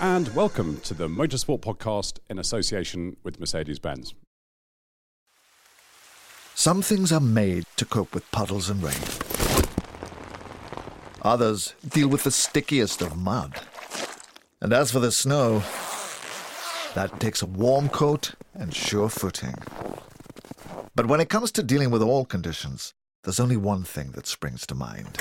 And welcome to the Motorsport Podcast in association with Mercedes Benz. Some things are made to cope with puddles and rain. Others deal with the stickiest of mud. And as for the snow, that takes a warm coat and sure footing. But when it comes to dealing with all conditions, there's only one thing that springs to mind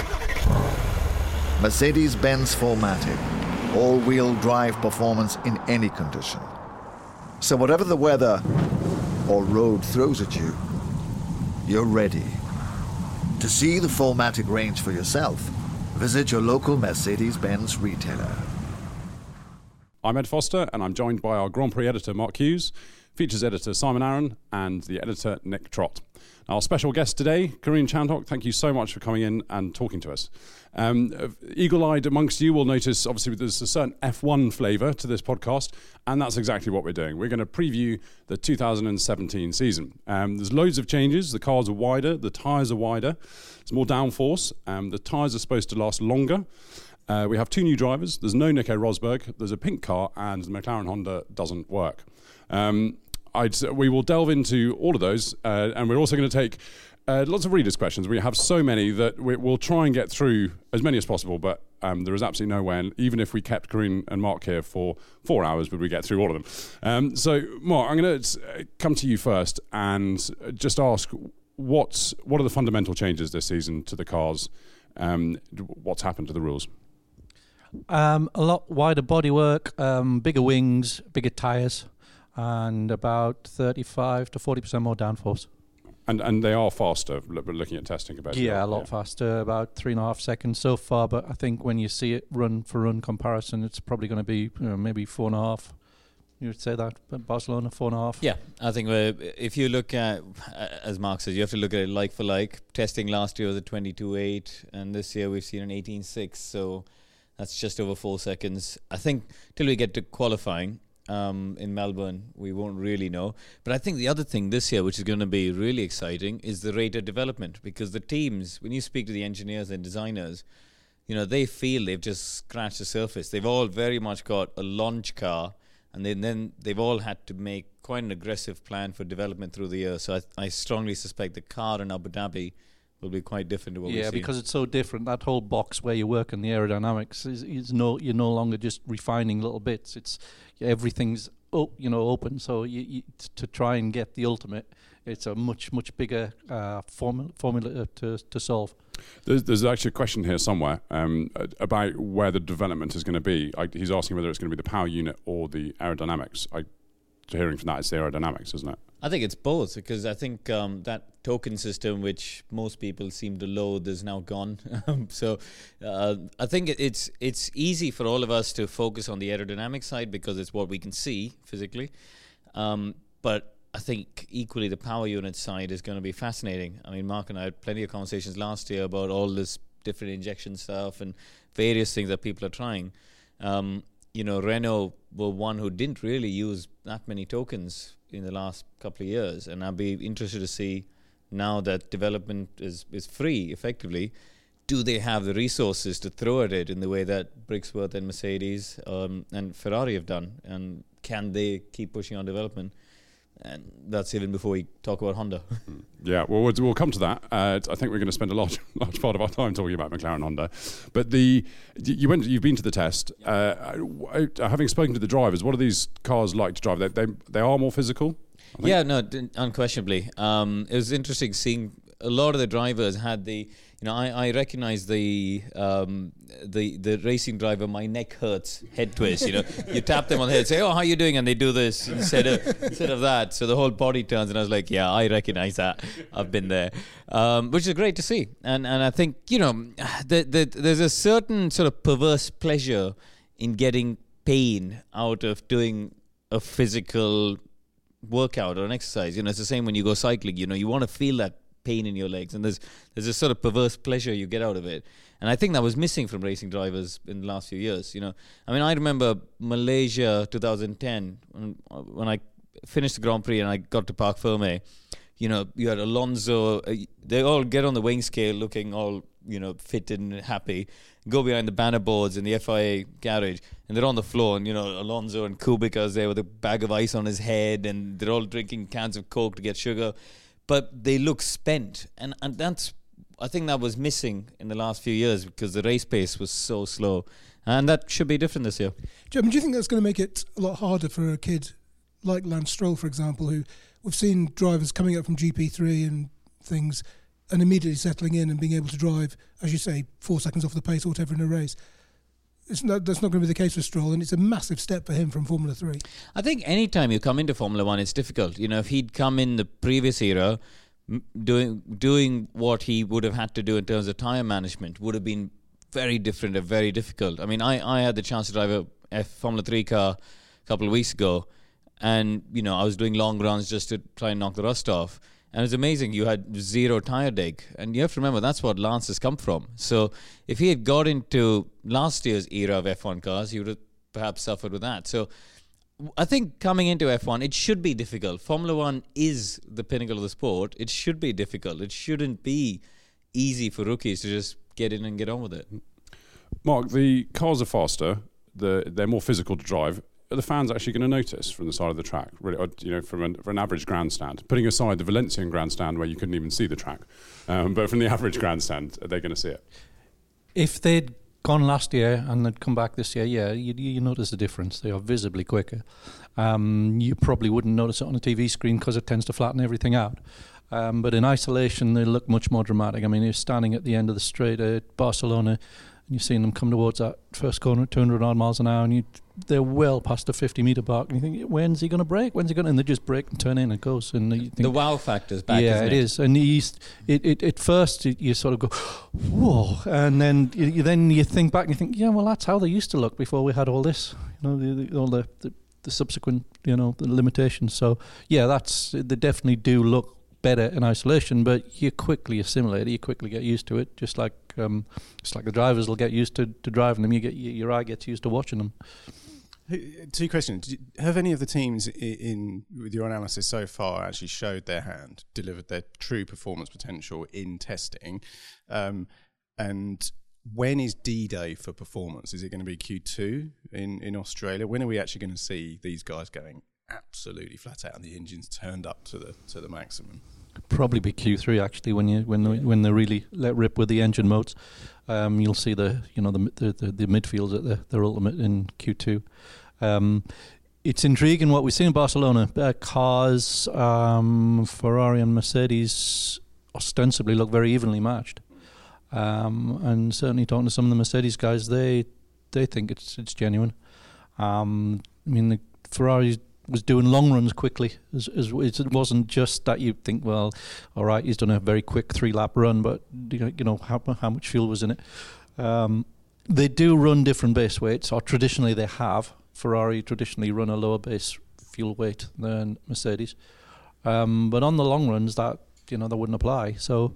Mercedes Benz 4MATIC, all wheel drive performance in any condition. So, whatever the weather or road throws at you, you're ready. To see the 4MATIC range for yourself, visit your local Mercedes Benz retailer. I'm Ed Foster and I'm joined by our Grand Prix editor Mark Hughes, features editor Simon Arron, and the editor Nick Trott. Our special guest today, Karun Chandhok, thank you so much for coming in and talking to us. Um, Eagle eyed amongst you will notice, obviously, there's a certain F1 flavour to this podcast, and that's exactly what we're doing. We're going to preview the 2017 season. Um, there's loads of changes. The cars are wider, the tyres are wider, there's more downforce, um, the tyres are supposed to last longer. Uh, we have two new drivers. There's no Nico Rosberg. There's a pink car, and the McLaren Honda doesn't work. Um, I'd, we will delve into all of those, uh, and we're also going to take uh, lots of readers' questions. We have so many that we, will try and get through as many as possible, but um, there is absolutely no way, and even if we kept Karun and Mark here for four hours, would we get through all of them? Um, so, Mark, I'm going to come to you first and just ask what's, what are the fundamental changes this season to the cars? Um, what's happened to the rules? Um, a lot wider bodywork, um, bigger wings, bigger tyres, and about 35 to 40% more downforce. And and they are faster. Looking at testing compared. Yeah, a lot yeah. faster. About three and a half seconds so far. But I think when you see it run for run comparison, it's probably going to be you know, maybe four and a half. You would say that Barcelona four and a half. Yeah, I think uh, if you look at, as Mark says, you have to look at it like for like. Testing last year was a 22.8, and this year we've seen an 18.6. So that's just over four seconds. I think till we get to qualifying, um, in Melbourne, we won't really know. But I think the other thing this year, which is going to be really exciting, is the rate of development because the teams, when you speak to the engineers and designers, you know they feel they've just scratched the surface. They've all very much got a launch car, and then then they've all had to make quite an aggressive plan for development through the year. So I, I strongly suspect the car in Abu Dhabi will be quite different to what yeah, because it's so different. That whole box where you work in the aerodynamics is, is no you're no longer just refining little bits. It's everything's op, you know open. So you, you t- to try and get the ultimate, it's a much much bigger uh, formula formula to to solve. There's, there's actually a question here somewhere um, about where the development is going to be. I, he's asking whether it's going to be the power unit or the aerodynamics. I, hearing from that, it's aerodynamics, isn't it? I think it's both because I think um, that token system, which most people seem to loathe, is now gone. so uh, I think it's it's easy for all of us to focus on the aerodynamic side because it's what we can see physically. Um, but I think equally the power unit side is going to be fascinating. I mean, Mark and I had plenty of conversations last year about all this different injection stuff and various things that people are trying. Um, you know, Renault were one who didn't really use that many tokens in the last couple of years, and I'd be interested to see now that development is is free effectively. Do they have the resources to throw at it in the way that Brixworth and Mercedes um, and Ferrari have done? And can they keep pushing on development? And that's even before we talk about Honda. Yeah, well, we'll, we'll come to that. Uh, I think we're going to spend a large, large part of our time talking about McLaren Honda. But the you went, you've been to the test. Uh, having spoken to the drivers, what are these cars like to drive? They they, they are more physical. Yeah, no, unquestionably. Um, it was interesting seeing a lot of the drivers had the you know, I, I recognize the um, the the racing driver. My neck hurts. Head twist. You know, you tap them on the head, say, "Oh, how you doing?" and they do this instead of instead of that. So the whole body turns, and I was like, "Yeah, I recognize that. I've been there," um, which is great to see. And and I think you know, the, the, there's a certain sort of perverse pleasure in getting pain out of doing a physical workout or an exercise. You know, it's the same when you go cycling. You know, you want to feel that pain in your legs, and there's there's a sort of perverse pleasure you get out of it. And I think that was missing from racing drivers in the last few years. You know, I mean, I remember Malaysia 2010 when, when I finished the Grand Prix and I got to Parc Ferme. You know, you had Alonso. Uh, they all get on the weighing scale looking all you know fit and happy. Go behind the banner boards in the FIA garage, and they're on the floor. And you know, Alonso and Kubica's there with a bag of ice on his head, and they're all drinking cans of Coke to get sugar but they look spent, and and that's I think that was missing in the last few years because the race pace was so slow, and that should be different this year. Do you, do you think that's going to make it a lot harder for a kid like Lance Stroll, for example, who we've seen drivers coming up from GP3 and things, and immediately settling in and being able to drive, as you say, four seconds off the pace or whatever in a race? Not, that's not going to be the case for Stroll, and it's a massive step for him from Formula Three. I think any time you come into Formula One, it's difficult. You know, if he'd come in the previous era, doing doing what he would have had to do in terms of tire management would have been very different and very difficult. I mean, I, I had the chance to drive a F Formula Three car a couple of weeks ago, and you know, I was doing long runs just to try and knock the rust off and it's amazing you had zero tire deg. And you have to remember that's what Lance has come from. So if he had got into last year's era of F1 cars, he would have perhaps suffered with that. So I think coming into F1, it should be difficult. Formula One is the pinnacle of the sport. It should be difficult. It shouldn't be easy for rookies to just get in and get on with it. Mark, the cars are faster. The, they're more physical to drive are the fans actually going to notice from the side of the track? Really, or, you know, from an, from an average grandstand, putting aside the Valencian grandstand where you couldn't even see the track, um, but from the average grandstand, are they going to see it? If they'd gone last year and they'd come back this year, yeah, you, you notice the difference. They are visibly quicker. Um, you probably wouldn't notice it on a TV screen because it tends to flatten everything out. Um, but in isolation, they look much more dramatic. I mean, you're standing at the end of the straight at Barcelona and you've seen them come towards that first corner at 200 odd miles an hour, and you they're well past the 50 meter mark, and you think, when's he going to brake? When's he going? to... And they just brake and turn in and goes. And you think, the wow factor's back. Yeah, it, it is. And he's it, it at first you sort of go, whoa, and then you, you, then you think back and you think, yeah, well that's how they used to look before we had all this, you know, the, the, all the, the the subsequent, you know, the limitations. So yeah, that's they definitely do look better in isolation, but you quickly assimilate it. You quickly get used to it, just like um, just like the drivers will get used to, to driving them. You get your eye gets used to watching them. Two questions: Have any of the teams in, in with your analysis so far actually showed their hand, delivered their true performance potential in testing? Um, and when is D Day for performance? Is it going to be Q2 in, in Australia? When are we actually going to see these guys going absolutely flat out and the engines turned up to the to the maximum. Probably be Q3 actually when you when yeah. when they really let rip with the engine modes. Um, you'll see the you know the the, the, the midfields at the, their ultimate in Q2. Um, it's intriguing what we see in Barcelona. Uh, cars, um, Ferrari and Mercedes ostensibly look very evenly matched. Um, and certainly talking to some of the Mercedes guys, they they think it's it's genuine. Um, I mean, the Ferrari's was doing long runs quickly. As, as, it wasn't just that you think, well, all right, he's done a very quick three lap run, but you know how how much fuel was in it. Um, they do run different base weights, or traditionally they have. Ferrari traditionally run a lower base fuel weight than Mercedes, um, but on the long runs that you know that wouldn't apply. So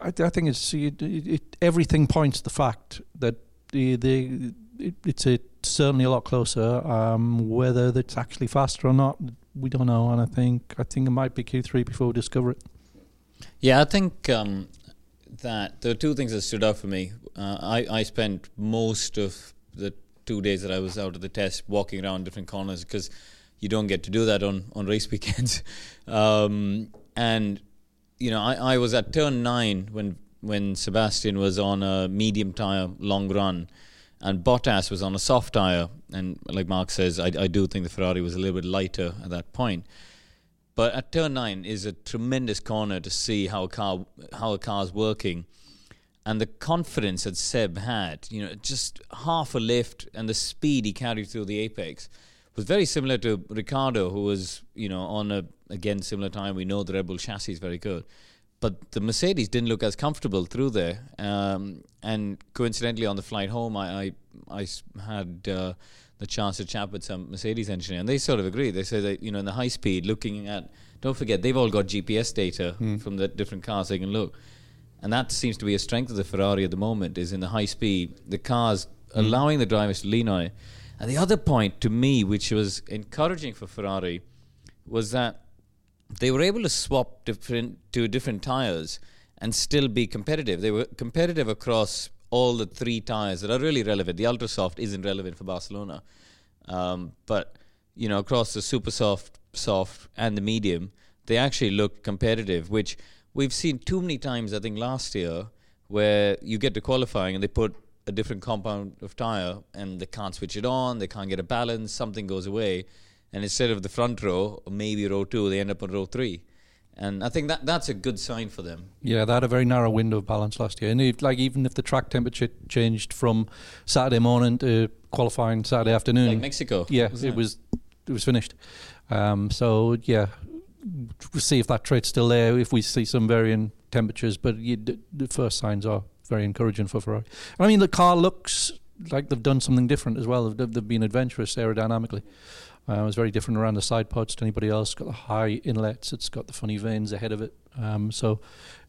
I, I think it's it, it, everything points to the fact that the the it, it's a, certainly a lot closer. Um, whether it's actually faster or not, we don't know. And I think I think it might be Q3 before we discover it. Yeah, I think um, that there are two things that stood out for me. Uh, I I spent most of the two days that I was out of the test walking around different corners because you don't get to do that on on race weekends. um, and you know, I, I was at turn nine when when Sebastian was on a medium tire long run, and Bottas was on a soft tire. And like Mark says, I, I do think the Ferrari was a little bit lighter at that point. But at turn nine is a tremendous corner to see how a car how a car's working, and the confidence that Seb had. You know, just half a lift and the speed he carried through the apex was very similar to Ricciardo, who was you know on a again similar time. We know the Red Bull chassis is very good, but the Mercedes didn't look as comfortable through there. Um, and coincidentally, on the flight home, I I, I had. Uh, the chance to chat with some Mercedes engineer, and they sort of agree. They say that you know in the high speed, looking at don't forget they've all got GPS data Mm. from the different cars they can look, and that seems to be a strength of the Ferrari at the moment. Is in the high speed, the cars allowing the drivers to lean on it. And the other point to me, which was encouraging for Ferrari, was that they were able to swap different to different tires and still be competitive. They were competitive across all the three tires that are really relevant. The ultra soft isn't relevant for Barcelona, um, but you know across the super soft, soft, and the medium, they actually looked competitive, which we've seen too many times. I think last year where you get to qualifying and they put a different compound of tire and they can't switch it on, they can't get a balance, something goes away, and instead of the front row, maybe row two, they end up on row three. And I think that that's a good sign for them. Yeah, they had a very narrow window of balance last year, and if, like even if the track temperature changed from Saturday morning to qualifying Saturday afternoon, Like Mexico, yeah, it was it was finished. Um, so yeah, we'll see if that trade's still there. If we see some varying temperatures, but you, the, the first signs are very encouraging for Ferrari. I mean, the car looks like they've done something different as well. They've, they've been adventurous aerodynamically. Uh, it's very different around the side pods to anybody else. It's got the high inlets. It's got the funny vanes ahead of it. Um, so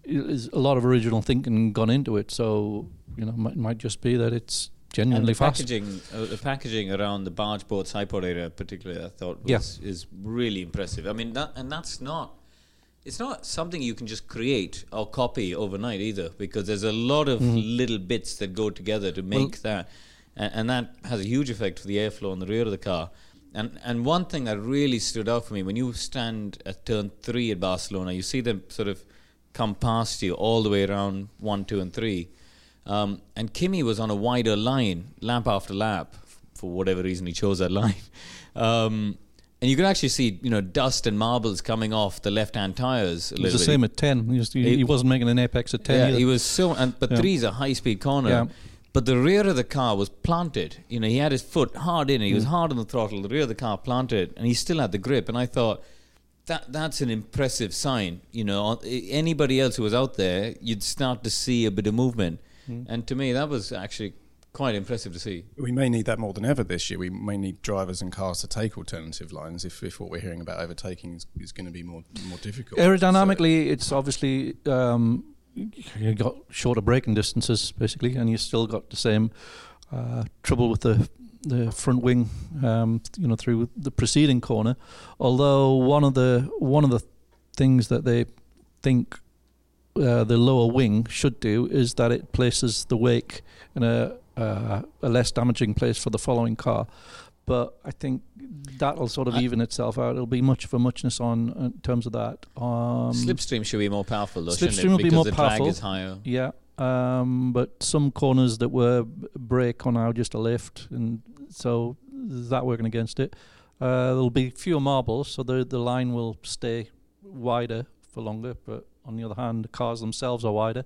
there's a lot of original thinking gone into it. So you know, might, might just be that it's And genuinely the fast. packaging, uh, the packaging around the bargeboard side pod area, particularly, I thought Yeah. is really impressive. I mean, that and that's not. It's not something you can just create or copy overnight either, because there's a lot of little bits that go together to make that, and, and that has a huge effect for the airflow on the rear of the car. And and one thing that really stood out for me when you stand at turn three at Barcelona, you see them sort of come past you all the way around one, two, and three. Um, and Kimi was on a wider line, lap after lap, for whatever reason he chose that line. Um, and you could actually see, you know, dust and marbles coming off the left-hand tires a It was the bit. same at 10. He, was, he, It- he wasn't making an apex at 10 Yeah, either. he was so. And but Yeah. three's a high-speed corner. Yeah. But the rear of the car was planted. You know, he had his foot hard in. it. He was Mm. hard on the throttle. The rear of the car planted, and he still had the grip. And I thought that that's an impressive sign. You know, anybody else who was out there, you'd start to see a bit of movement. Mm. And to me, that was actually quite impressive to see. We may need that more than ever this year. We may need drivers and cars to take alternative lines if, if what we're hearing about overtaking is, is going to be more more difficult. Aerodynamically, it's obviously um, you got shorter braking distances basically, and you still got the same uh, trouble with the the front wing, um, you know, through the preceding corner. Although one of the one of the things that they think uh, the lower wing should do is that it places the wake in a uh, a less damaging place for the following car. But I think that'll sort of I- even itself out. It'll be much of a muchness on in terms of that. Um, Slipstream should be more powerful, though, Slipstream it? will be Because more the powerful. drag is higher. Yeah, um, but some corners that were b- brake are now just a lift, and so is that working against it. Uh, there'll be fewer marbles, so the the line will stay wider for longer. But on the other hand, the cars themselves are wider.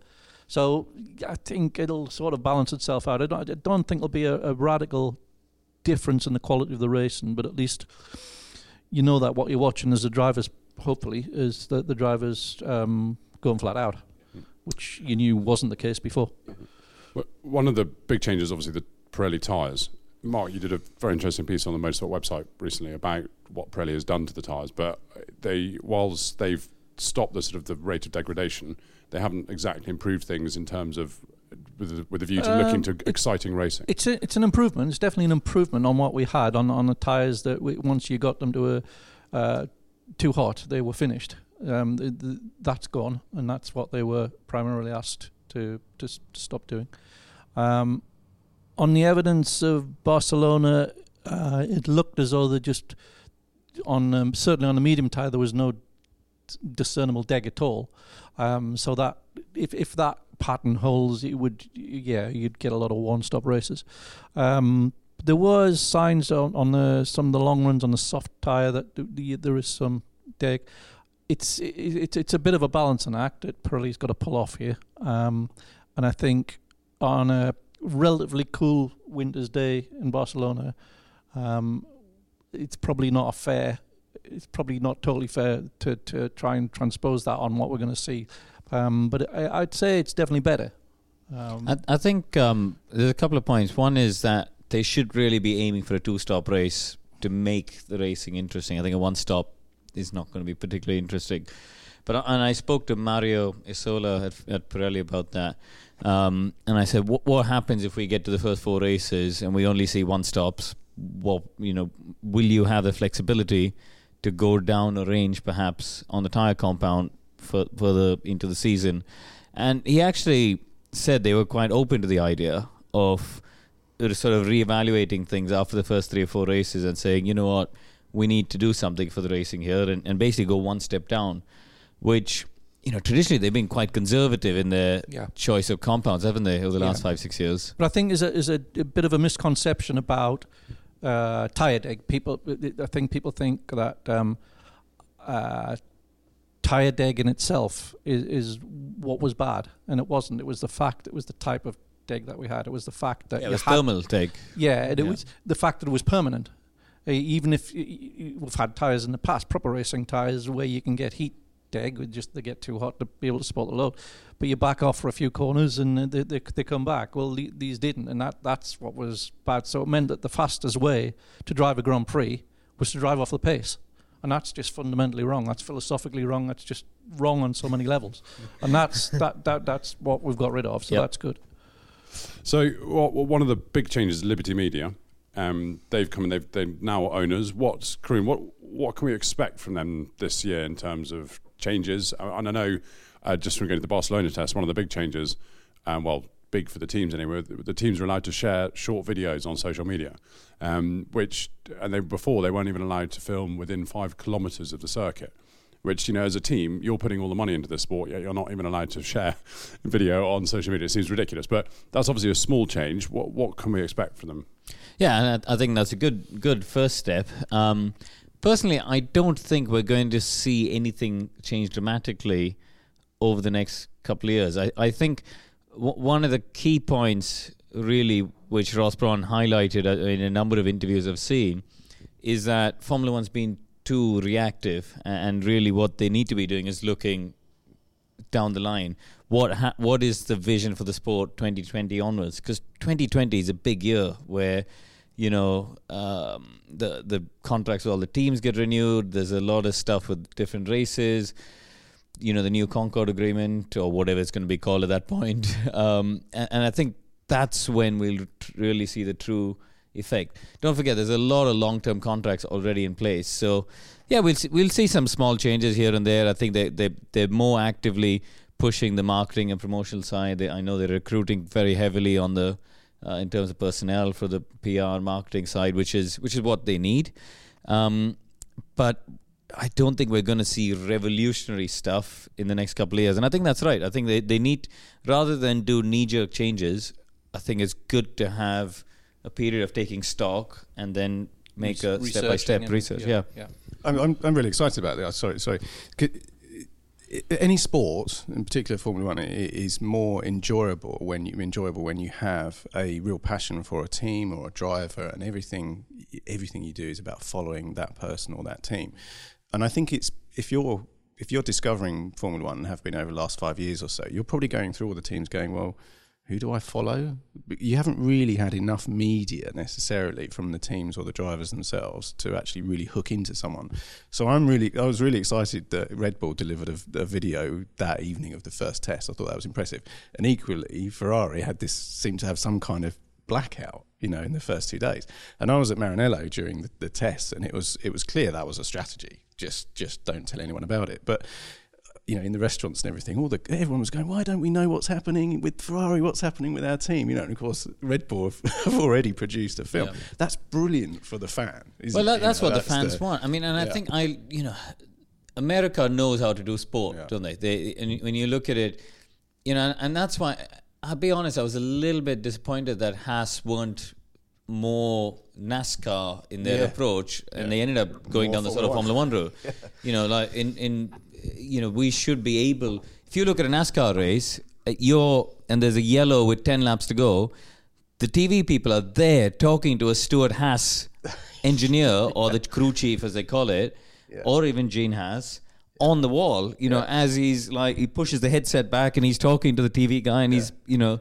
So I think it'll sort of balance itself out. I don't, I don't think it'll be a, a radical difference in the quality of the racing, but at least you know that what you're watching as the drivers, hopefully, is that the drivers um, going flat out, which you knew wasn't the case before. Well, One of the big changes, obviously, the Pirelli tyres. Mark, you did a very interesting piece on the Motorsport website recently about what Pirelli has done to the tyres. But they, whilst they've stopped the sort of the rate of degradation, they haven't exactly improved things in terms of with a, with a view to looking Um, to exciting racing. It's a, it's an improvement. It's definitely an improvement on what we had on on the tires that we, once you got them to a uh, too hot, they were finished. Um, th th that's gone, and that's what they were primarily asked to to, s- to stop doing. Um, on the evidence of Barcelona, uh, it looked as though they just on um, certainly on the medium tire there was no discernible deg at all. Um, so that if if that pattern holds, it would yeah you'd get a lot of one stop races. Um, there was signs on, on the some of the long runs on the soft tire that the, the, there is some deg. It's it, it's a bit of a balancing act that Pirelli's got to pull off here, um, and I think on a relatively cool winter's day in Barcelona, um, it's probably not fair. It's probably not totally fair to, to try and transpose that on what we're going to see, um, but I, would say it's definitely better. Um, I, I, think um, there's a couple of points. One is that they should really be aiming for a two-stop race to make the racing interesting. I think a one-stop is not going to be particularly interesting. But and I spoke to Mario Isola at, at Pirelli about that, um, and I said, what, happens if we get to the first four races and we only see one stops? What you know, will you have the flexibility to go down a range perhaps on the tire compound for further into the season? And he actually said they were quite open to the idea of sort of reevaluating things after the first three or four races and saying, you know what, we need to do something for the racing here and, and basically go one step down, which you know, traditionally they've been quite conservative in their yeah. choice of compounds, haven't they, over the last yeah. five, six years? But I think is a is a, a bit of a misconception about uh, tire deg. People, I think people think that um, uh, tire deg in itself is, is what was bad, and it wasn't. It was the fact. It was the type of deg that we had. It was the fact that yeah, it was thermal deg. Yeah, it, it was the fact that it was permanent. Uh, even if we've had tires in the past, proper racing tires, where you can get heat deg, just they get too hot to be able to support the load. But you back off for a few corners and they, they, they come back. Well, the, these didn't, and that, that's what was bad. So it meant that the fastest way to drive a Grand Prix was to drive off the pace. And that's just fundamentally wrong. That's philosophically wrong. That's just wrong on so many levels. And that's that, that that's what we've got rid of. So yep. that's good. So well, one of the big changes is Liberty Media. Um, they've come and they've they're now owners. What's Karun? What what can we expect from them this year in terms of changes. And I know uh, just from going to the Barcelona test, one of the big changes, um, well, for the teams anyway, the teams are allowed to share short videos on social media, um, which, and they, before they weren't even allowed to film within five kilometres of the circuit. Which you know, as a team, you're putting all the money into this sport, yet you're not even allowed to share video on social media. It seems ridiculous, but that's obviously a small change. What what can we expect from them? Yeah, and I think that's a good good first step. Um, personally, I don't think we're going to see anything change dramatically over the next couple of years. I, I think w- one of the key points, really, which Ross Brawn highlighted uh, in a number of interviews I've seen, is that Formula One's been too reactive, and really what they need to be doing is looking down the line. What ha- what is the vision for the sport 2020 onwards? Because 2020 is a big year where you know um, the the contracts with all the teams get renewed. There's a lot of stuff with different races. You know the new Concorde agreement or whatever it's going to be called at that point. Um, and, and, I think that's when we'll really see the true effect. Don't forget, there's a lot of long-term contracts already in place. So yeah, we'll see, we'll see some small changes here and there. I think they they they're more actively pushing the marketing and promotional side. They, I know they're recruiting very heavily on the uh, in terms of personnel for the PR marketing side, which is which is what they need. Um, but I don't think we're going to see revolutionary stuff in the next couple of years, and I think that's right. I think they they need rather than do knee jerk changes. I think it's good to have a period of taking stock and then make Res- a step by step research. Yeah, yeah. yeah. I'm, I'm, I'm really excited about that. Sorry, sorry. Could, any sport, in particular Formula One, is more enjoyable when you enjoyable when you have a real passion for a team or a driver, and everything everything you do is about following that person or that team. And I think it's if you're if you're discovering Formula One and have been over the last five years or so, you're probably going through all the teams going, well, who do I follow? You haven't really had enough media necessarily from the teams or the drivers themselves to actually really hook into someone. So I'm really, I was really excited that Red Bull delivered a, a video that evening of the first test. I thought that was impressive. And equally, Ferrari had this seemed to have some kind of blackout, you know, in the first two days. And I was at Maranello during the, the tests, and it was it was clear that was a strategy. Just just don't tell anyone about it. But you know, in the restaurants and everything, all the everyone was going, "Why don't we know what's happening with Ferrari? What's happening with our team?" You know, and of course, Red Bull have, have already produced a film. Yeah. That's brilliant for the fan. Well, it? that, that's know, what the fans the- want. I mean, and I think I, you know, America knows how to do sport, Yeah. don't they? They, and when you look at it, you know, and that's why I'll be honest. I was a little bit disappointed that Haas weren't more NASCAR in their Yeah. approach, and they ended up going More down the sort of Formula One route. You know, like in in, you know, we should be able. If you look at a NASCAR race, uh, you're and there's a yellow with ten laps to go. The TV people are there talking to a Stewart-Haas engineer or the crew chief, as they call it, or even Gene Haas on the wall. You know, as he's like he pushes the headset back and he's talking to the TV guy, and he's you know.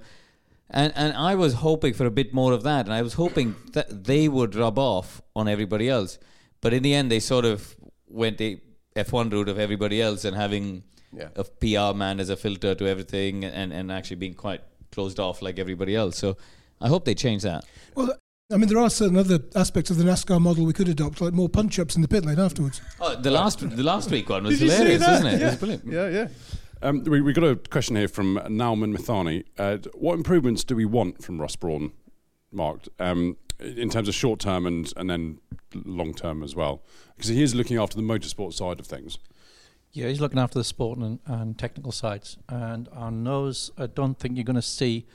And and I was hoping for a bit more of that, and I was hoping that they would rub off on everybody else. But in the end, they sort of went the F1 route of everybody else and having Yeah. a PR man as a filter to everything, and and actually being quite closed off like everybody else. So I hope they change that. Well, I mean, there are certain other aspects of the NASCAR model we could adopt, like more punch ups in the pit lane afterwards. Oh, the last the last week one was Did you see hilarious, wasn't it? It Yeah. was brilliant. Yeah, yeah. Um, we, we got a question here from Nauman Mithani. Uh, what improvements do we want from Ross Brawn, Mark, um, in terms of short term and, and then long term as well? Because he is looking after the motorsport side of things. Yeah, he's looking after the sport and, and technical sides. And on those, I don't think you're going to see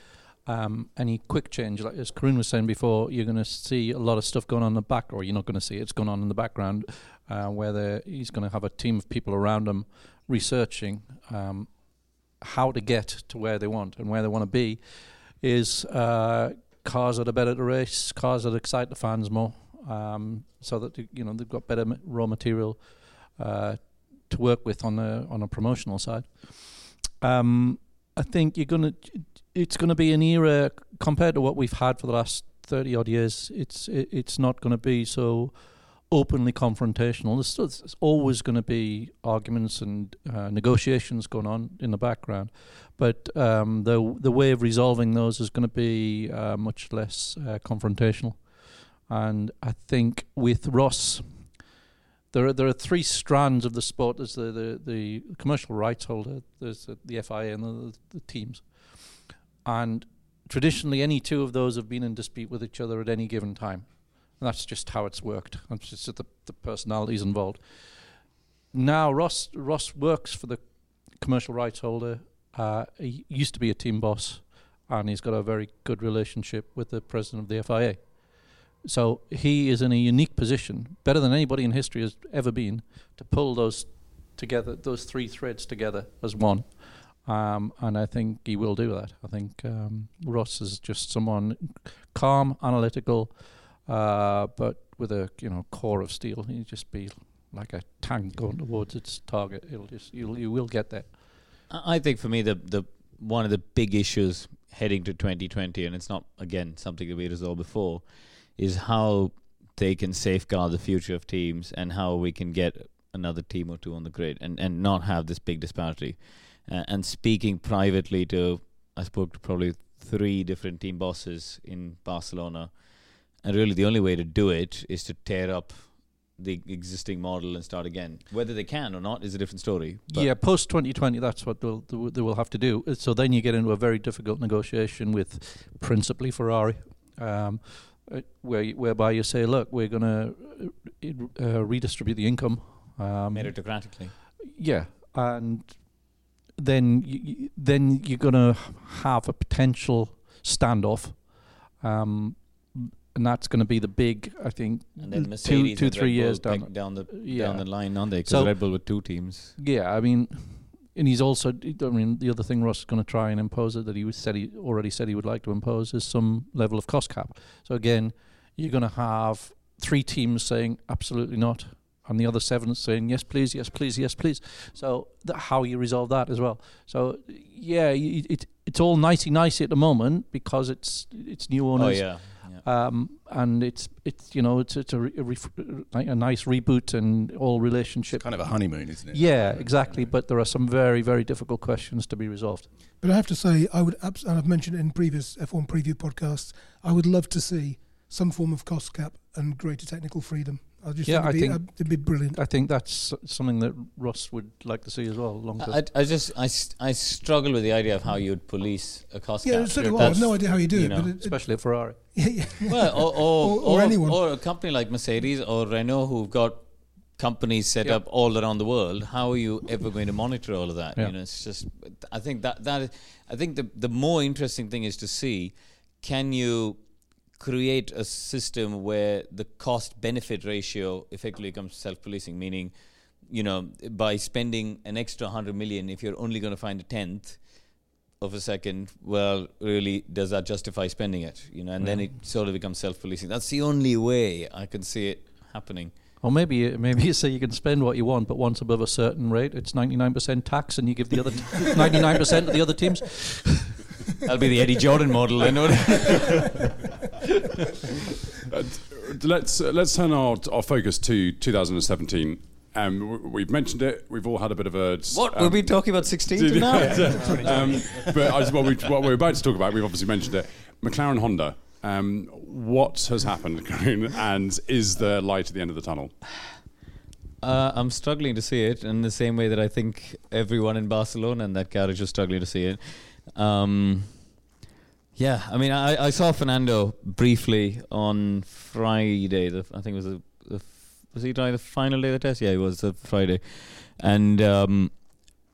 um, any quick change. Like as Karun was saying before, you're going to see a lot of stuff going on in the back, or you're not going to see it. It's going on in the background, uh, where he's going to have a team of people around him researching um, how to get to where they want and where they want to be. Is uh, cars that are better to race, cars that excite the fans more, um, so that you know they've got better raw material uh, to work with on the on a promotional side. Um, I think you're gonna. It's going to be an era compared to what we've had for the last thirty odd years. It's it, it's not going to be so openly confrontational. There's, still, there's always going to be arguments and uh, negotiations going on in the background, but um, the the way of resolving those is going to be uh, much less uh, confrontational. And I think with Ross, there are there are three strands of the sport. There's the the, the commercial rights holder, there's the, the FIA, and the, the teams. And traditionally, any two of those have been in dispute with each other at any given time. And that's just how it's worked. That's just the, the personalities involved. Now, Ross Ross works for the commercial rights holder. Uh, he used to be a team boss, and he's got a very good relationship with the president of the FIA. So he is in a unique position, better than anybody in history has ever been, to pull those together, those three threads together as one. Um, and I think he will do that. I think um, Ross is just someone calm, analytical, uh, but with a you know core of steel. He'll just be like a tank going towards its target. It'll just you'll, you will get there. I think for me the the one of the big issues heading to 2020, and it's not again something that we resolved before, is how they can safeguard the future of teams and how we can get another team or two on the grid and and not have this big disparity. Uh, and speaking privately to, I spoke to probably three different team bosses in Barcelona, and really the only way to do it is to tear up the existing model and start again. Whether they can or not is a different story. But yeah, post 2020, that's what they'll, they will- have to do. Uh, So then you get into a very difficult negotiation with principally Ferrari, um, uh, where whereby you say, look, we're going to uh, redistribute the income. Um, meritocratically. yeah, and then you, then you're going to have a potential standoff, um, and that's going to be the big, I think, And then two, two, three years down. down the yeah. down the line, aren't they? Because So- Red Bull with two teams. Yeah, I mean, and he's also. I mean, the other thing Ross is going to try and impose it that he was said he already said he would like to impose is some level of cost cap. So again, you're going to have three teams saying absolutely not, and the other seven saying yes, please, yes, please, yes, please. So th- how you resolve that as well. So yeah, y- it it's all nicey nicey at the moment because it's it's new Oh owners. yeah, yeah. Um, and it's it's you know it's it's a, re- a, ref- a nice reboot and all relationship It's kind of a honeymoon, isn't it? yeah, exactly. But there are some very, very difficult questions to be resolved. But I have to say, I would, abs- and I've mentioned it in previous F1 preview podcasts, I would love to see some form of cost cap and greater technical freedom. I just Yeah, think, it'd, I be, think- uh, it'd be brilliant. I think that's something that Ross would like to see as well. Long term. I, I just I, s- I struggle with the idea of how you'd police a cost Yeah, cap. so do I. I have no idea how you do you it, know, but it, it, especially at Ferrari. yeah, yeah. Well, or or, Or- or anyone. or a company like Mercedes or Renault who've got companies set Yeah. up all around the world. How are you ever going to monitor all of that? Yeah. You know, it's just. I think that that is, I think the the more interesting thing is to see, can you create a system where the cost benefit ratio effectively becomes self policing, meaning, you know, by spending an extra 100 million, if you're only going to find a tenth of a second, well, really, does that justify spending it? You know, and then it sort of becomes self policing. That's the only way I can see it happening. Or maybe maybe you say you can spend what you want, but once above a certain rate, it's ninety nine percent tax, and you give the other nine percent to the other teams. That'll be the Eddie Jordan model, I know. Uh, let's uh, let's turn our our focus to 2017. Um, we've mentioned it. We've all had a bit of a s- what? um, were we talking about 16 now? um, but I just, what, we, what we're about to talk about, we've obviously mentioned it. McLaren Honda. Um, what has happened, Karun, and is there light at the end of the tunnel? Uh, I'm struggling to see it in the same way that I think everyone in Barcelona and that garage is struggling to see it. Um, yeah, I mean, I, I saw Fernando briefly on Friday. The, I think it was the, the was he driving the final day of the test? Yeah, it was the Friday, and um,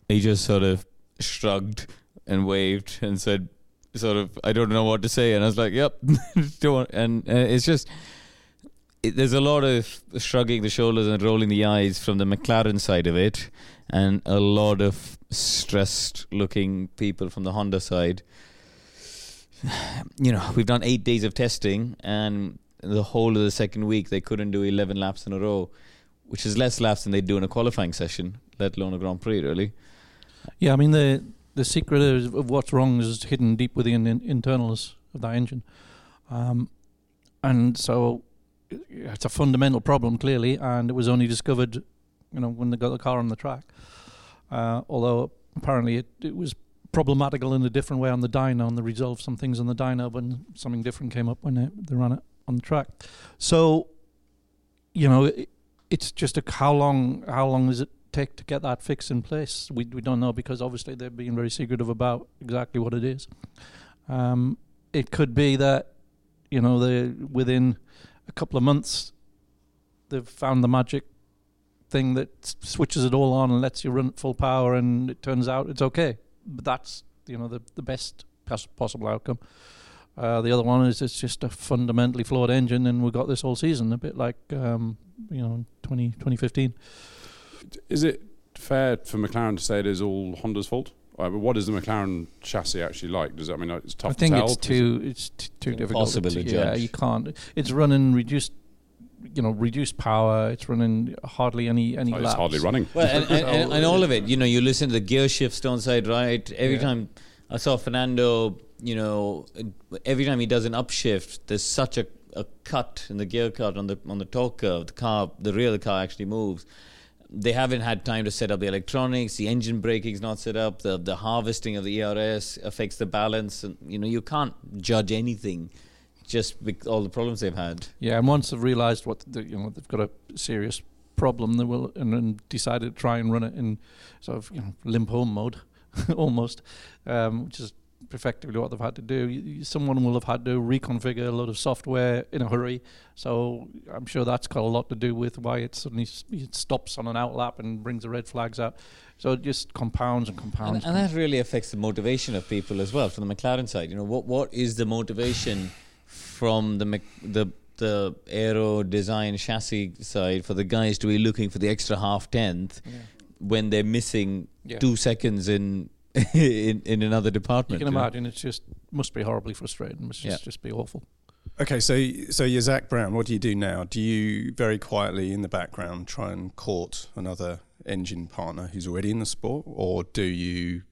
he just sort of shrugged and waved and said, "Sort of, I don't know what to say." And I was like, "Yep, don't." And uh, it's just it, there's a lot of shrugging the shoulders and rolling the eyes from the McLaren side of it, and a lot of stressed looking people from the Honda side. You know, we've done eight days of testing, and the whole of the second week they couldn't do 11 laps in a row, which is less laps than they do in a qualifying session, let alone a Grand Prix, really. Yeah, I mean the the secret of, what's wrong is hidden deep within in, internals of that engine, um, and so it's a fundamental problem clearly, and it was only discovered, you know, when they got the car on the track. Uh, although apparently it, it was problematical in a different way on the dyno, and they resolved some things on the dyno, when something different came up when they, they ran it on the track. So, you know, it, it's just a how long how long does it take to get that fix in place? We we don't know because obviously they're being very secretive about exactly what it is. Um, it could be that you know they within a couple of months they've found the magic thing that s- switches it all on and lets you run at full power, and it turns out it's okay. But that's you know the the best pos- possible outcome. Uh, the other one is it's just a fundamentally flawed engine, and we got this whole season, a bit like um, you know 20, 2015. Is it fair for McLaren to say it is all Honda's fault? Uh, but what is the McLaren chassis actually like? Does that mean it's tough I think to it's too it's t- too difficult. Impossible to yeah, judge. you can't. It's running reduced, you know, reduced power. It's running hardly any any Oh, laps. it's hardly running. Well, and, and, and, and all of it, you know, you listen to the gear shifts don't side right. Every Yeah. time I saw Fernando, you know, every time he does an upshift, there's such a, a cut in the gear cut on the on the torque curve. The car, the rear of the car actually moves. They haven't had time to set up the electronics. The engine braking's not set up. The the harvesting of the ERS affects the balance, and you know you can't judge anything just with all the problems they've had. Yeah, and once they've realised what the, you know they've got a serious problem, they will and, and decided to try and run it in sort of you know limp home mode, almost, um, which is effectively what they've had to do. Someone will have had to reconfigure a lot of software in a hurry, so I'm sure that's got a lot to do with why it suddenly s- it stops on an outlap and brings the red flags out. So it just compounds and And, compounds. and that really affects the motivation of people as well from the McLaren side. You know, what what is the motivation from the the the aero design chassis side for the guys to be looking for the extra half tenth when they're missing Yeah. two seconds in in, in another you department? can you know? imagine it's just must be horribly frustrating. Must just, Yeah. just be awful. Okay, so so you're Zak Brown. What do you do now? Do you very quietly in the background try and court another engine partner who's already in the sport, or do you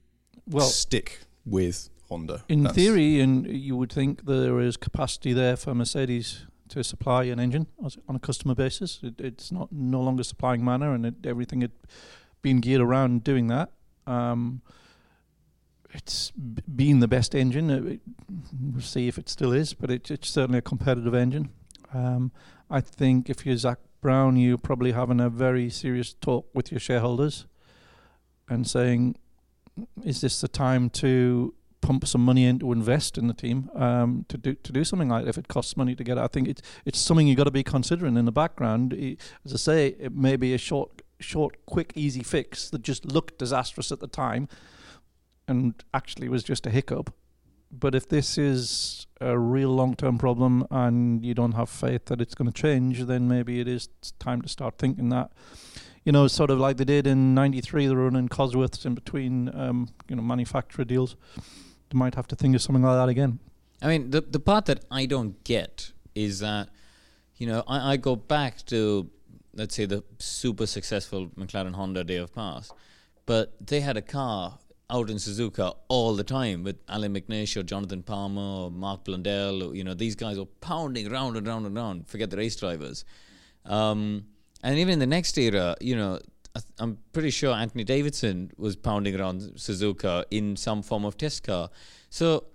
Well, stick with Honda? In That's- theory, and you would think there is capacity there for Mercedes to supply an engine on a customer basis. It, it's not no longer supplying Manor, and it, everything had been geared around doing that. Um, it's b- been the best engine. It- we'll see if it still is, but it, it's certainly a competitive engine. Um, I think if you're Zak Brown, you're probably having a very serious talk with your shareholders and saying, is this the time to pump some money in to invest in the team um, to do to do something like that if it costs money to get it. I think it's it's something you got to be considering in the background. As I say, it may be a short short, quick, easy fix that just looked disastrous at the time and actually was just a hiccup. But if this is a real long term problem and you don't have faith that it's going to change, then maybe it is time to start thinking that. You know, sort of like they did in '93, they were running Cosworths in between, um, you know, manufacturer deals. Might have to think of something like that again. I mean, the the part that I don't get is that, you know, I, I go back to let's say the super successful McLaren Honda day of past, but they had a car out in Suzuka all the time with Allan McNish or Jonathan Palmer or Mark Blundell. Or, you know, these guys were pounding round and round and round. Forget the race drivers. Um, and even in the next era, you know, I'm pretty sure Anthony Davidson was pounding around Suzuka in some form of test car. So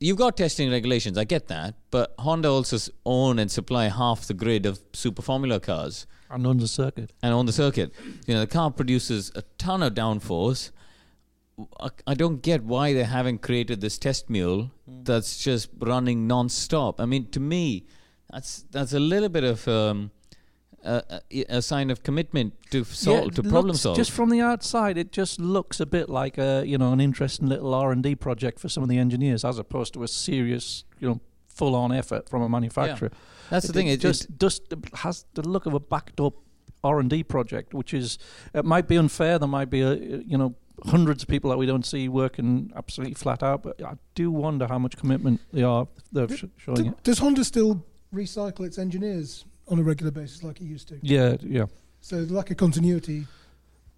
you've got testing regulations, I get that, but Honda also own and supply half the grid of super formula cars. And on the circuit. And on the circuit. You know, the car produces a ton of downforce. I don't get why they haven't created this test mule mm. that's just running non-stop. I mean, to me, that's that's a little bit of um, a, a, sign of commitment to solve yeah, to problem solve. Just from the outside, it just looks a bit like a you know an interesting little R and D project for some of the engineers, as opposed to a serious you know full on effort from a manufacturer. Yeah. That's it, the thing. It, just it, just has the look of a backed up R and D project, which is it might be unfair. There might be a you know hundreds of people that we don't see working absolutely flat out. But I do wonder how much commitment they are they're sh- showing. Do, does Honda still recycle its engineers on a regular basis like it used to? Yeah, yeah. So the lack of continuity.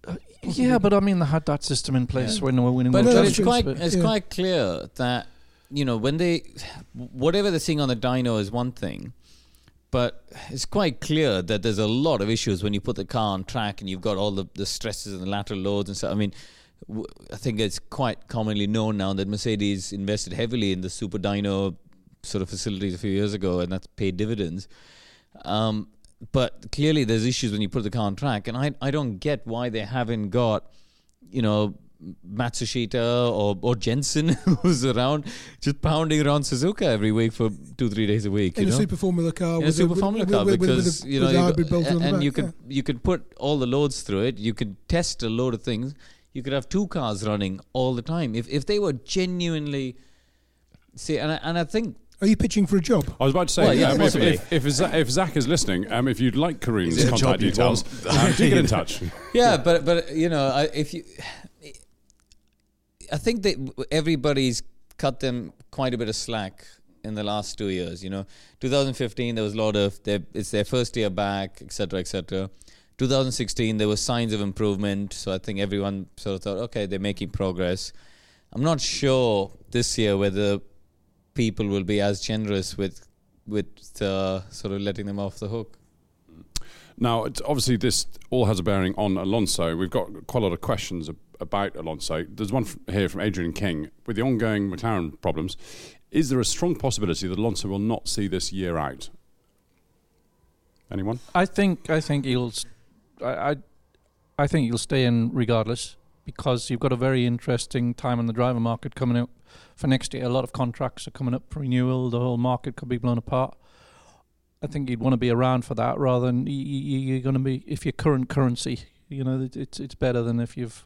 Uh, yeah, but I mean, they had that system in place yeah. when they were winning. But, but it's quite but it's yeah. quite clear that you know when they whatever they're seeing on the dyno is one thing but it's quite clear that there's a lot of issues when you put the car on track and you've got all the, the stresses and the lateral loads and stuff. I mean, w- I think it's quite commonly known now that Mercedes invested heavily in the super dyno sort of facilities a few years ago, and that's paid dividends. Um, but clearly, there's issues when you put the car on track, and I I don't get why they haven't got, you know, Matsushita or, or Jensen who's around just pounding around Suzuka every week for two three days a week. In you a know? super formula car. In a super formula car because you know you and, and you could yeah. you could put all the loads through it. You could test a load of things. You could have two cars running all the time. If if they were genuinely see, and I, and I think are you pitching for a job? I was about to say, well, yeah, um, if, if, if, if, Zak is listening, um, if you'd like Karun's contact details, um, do get in touch. Yeah, but but you know, if you I think that everybody's cut them quite a bit of slack in the last two years. You know, 2015 there was a lot of their, it's their first year back, etc., etc. 2016 there were signs of improvement, so I think everyone sort of thought, okay, they're making progress. I'm not sure this year whether people will be as generous with with uh, sort of letting them off the hook. Now, obviously, this all has a bearing on Alonso. We've got quite a lot of questions about Alonso. There's one here from Adrian King. With the ongoing McLaren problems, is there a strong possibility that Alonso will not see this year out? Anyone? I think I think he'll I, I, I think he'll stay in regardless because you've got a very interesting time in the driver market coming up for next year. A lot of contracts are coming up for renewal. The whole market could be blown apart. I think you'd want to be around for that rather than you, are going to be if your current currency. You know, it's it's better than if you've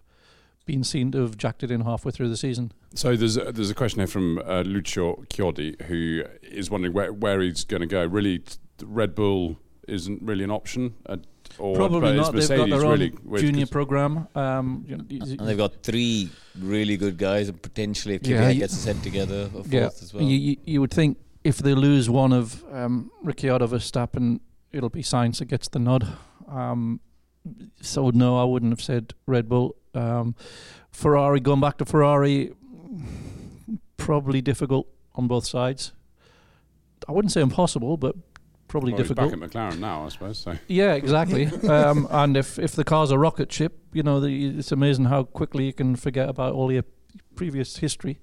been seen to have jacked it in halfway through the season. So there's a, there's a question here from uh, Lucio Chiodi who is wondering where where he's going to go. Really, Red Bull isn't really an option. Uh, or Probably not. They've got their really own junior program. Um, you know, and they've got three really good guys, and potentially if Kvyat yeah, gets set together, a fourth yeah, as well. You, you, you, would think if they lose one of um, Ricciardo Verstappen, it'll be Sainz that gets the nod. Um, so no, I wouldn't have said Red Bull. Um, Ferrari, going back to Ferrari, probably difficult on both sides. I wouldn't say impossible, but probably well, difficult. back at McLaren now, I suppose. So. Yeah, exactly. um, and if if the car's a rocket ship, you know, the, it's amazing how quickly you can forget about all your previous history.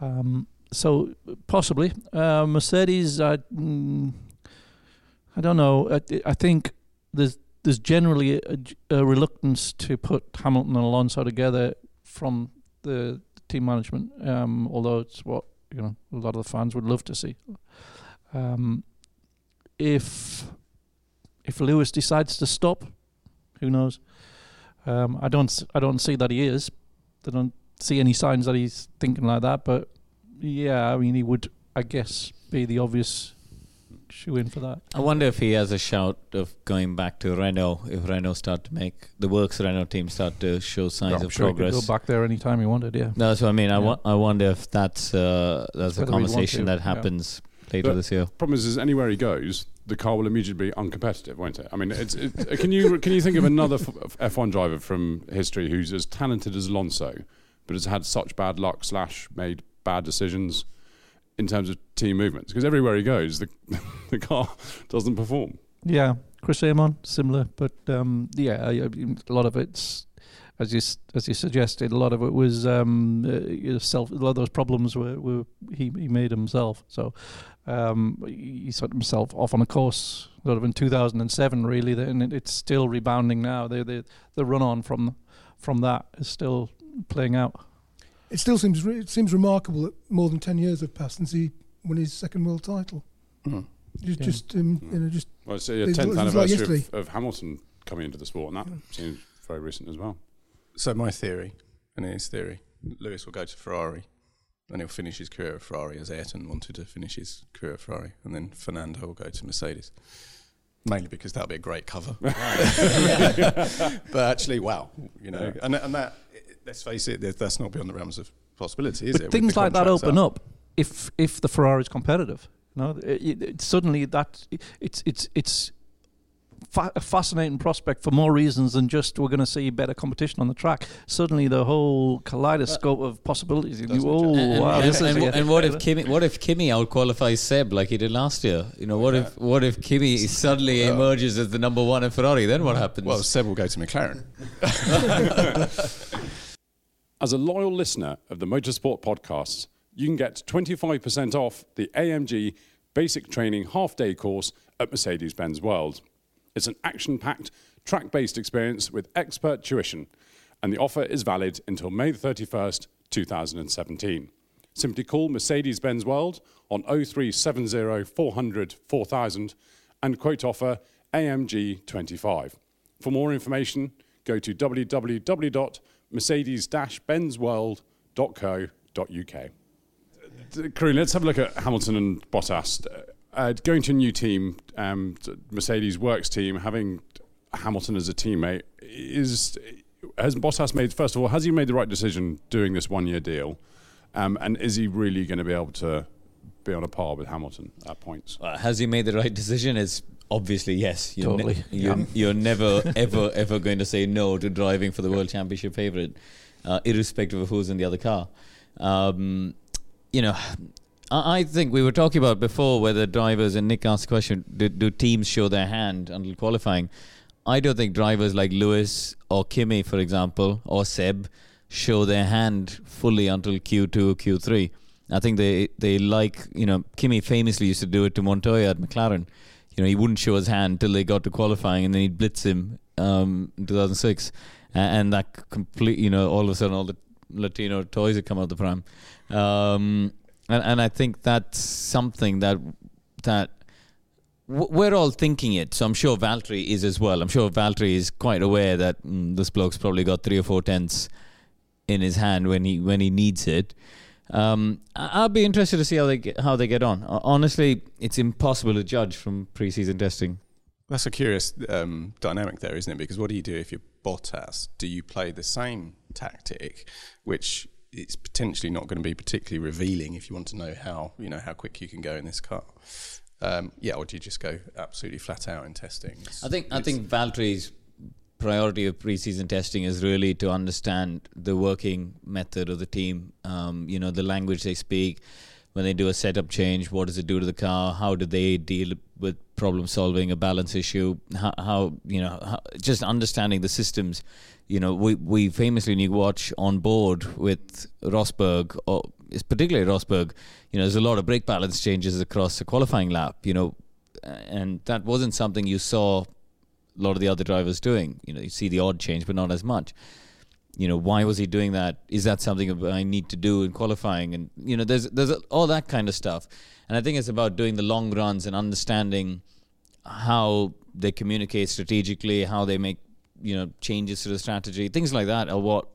Um, so possibly uh, Mercedes. I, mm, I don't know. I, I think there's there's generally a, a, reluctance to put Hamilton and Alonso together from the team management, um, although it's what you know a lot of the fans would love to see. Um, if if Lewis decides to stop, who knows? Um, I don't I don't see that he is. I don't see any signs that he's thinking like that. But yeah, I mean, he would, I guess, be the obvious shoe in for that. I wonder if he has a shout of going back to Renault if Renault start to make the works Renault team start to show signs of sure progress. He could go back there anytime he wanted. Yeah, that's what I mean. Yeah. I, wa- I wonder if that's uh, that's a Whether we'd conversation that yeah. Happens later But- this year. Problem is, is anywhere he goes, the car will immediately be uncompetitive, won't it? I mean, it's, it, can you can you think of another f- F1 driver from history who's as talented as Alonso, but has had such bad luck slash made bad decisions in terms of team movements? Because everywhere he goes, the the car doesn't perform. yeah. Chris Amon, similar, but um, yeah, I- I- a lot of it's as you as you suggested. A lot of it was um, uh, self. A lot of those problems were, were he he made himself. So um, he he set himself off on a course sort of in 2007, really, that- and it, it's still rebounding now. The the the run on from from that is still playing out. It still seems re- it seems remarkable that more than ten years have passed since he won his second world title. Mm. Just, Yeah. just um, you know, just Well, it's a It was- tenth it was like anniversary of, of Hamilton coming into the sport, and that seems very recent as well. So my theory, and it is theory, Lewis will go to Ferrari, and he'll finish his career at Ferrari as Ayrton wanted to finish his career at Ferrari, and then Fernando will go to Mercedes. Mainly because that'll be a great cover. but actually, wow, you know, and, and that, let's face it, that's not beyond the realms of possibility, is but it? with things like that contracts open up if if the Ferrari is competitive. You know, it, it, it- suddenly that it's it's it's fa- a fascinating prospect for more reasons than just we're going to see better competition on the track. Suddenly, the whole kaleidoscope of possibilities. You oh and, wow, and, this and, is and what if Kimi? What if Kimi out qualifies Seb like he did last year? You know, what if what if Kimi suddenly emerges as the number one in Ferrari? Then what happens? Well, Seb will go to McLaren. As a loyal listener of the Motorsport podcasts, you can get 25% off the AMG Basic Training Half Day course at Mercedes Benz World. It's an action packed, track based experience with expert tuition, and the offer is valid until May 31st, 2017. Simply call Mercedes Benz World on 0370 400 4000 and quote offer AMG 25. For more information, go to www.mercedes-benzworld.co.uk. Uh, Karun, let's have a look at Hamilton and Bottas. Uh, Uh, going to a new team, um, Mercedes Works team, having Hamilton as a teammate, is has Bottas made? First of all, has he made the right decision doing this one-year deal? Um, and is he really going to be able to be on a par with Hamilton at points? Uh, has he made the right decision? It's obviously yes. You're Totally, you're, yeah. you're never ever ever going to say no to driving for the world championship favorite, uh, irrespective of who's in the other car. Um, you know, I, think we were talking about before whether drivers and Nick asked the question: do, do teams show their hand until qualifying? I don't think drivers like Lewis or Kimi, for example, or Seb show their hand fully until Q2, Q3. I think they they like you know Kimi famously used to do it to Montoya at McLaren. You know he wouldn't show his hand till they got to qualifying, and then he'd blitz him um, in 2006, A- and that complete you know all of a sudden all the Latino toys had come out of the pram, um, and and I think that's something that that we're all thinking it. So I'm sure Valtteri is as well. I'm sure Valtteri is quite aware that mm, this bloke's probably got three or four tenths in his hand when he when he needs it. Um, I'll be interested to see how they get, how they get on. Honestly, it's impossible to judge from preseason testing. That's a curious um, dynamic there, isn't it? Because what do you do if you're Bottas? Do you play the same tactic, which is potentially not going to be particularly revealing if you want to know how you know how quick you can go in this car? Um, yeah, or do you just go absolutely flat out in testing? It's- I think I think Valtteri's priority of preseason testing is really to understand the working method of the team. Um, you know, the language they speak when they do a setup change. What does it do to the car? How do they deal with problem solving, a balance issue? How, how you know, how, just understanding the systems. You know, we we famously need watch on board with Rosberg or particularly Rosberg. You know, there's a lot of brake balance changes across the qualifying lap. You know, and that wasn't something you saw a lot of the other drivers doing. You know, you see the odd change, but not as much. You know, why was he doing that? Is that something I need to do in qualifying? And you know, there's there's all that kind of stuff. And I think it's about doing the long runs and understanding how they communicate strategically, how they make you know changes to the strategy, things like that are what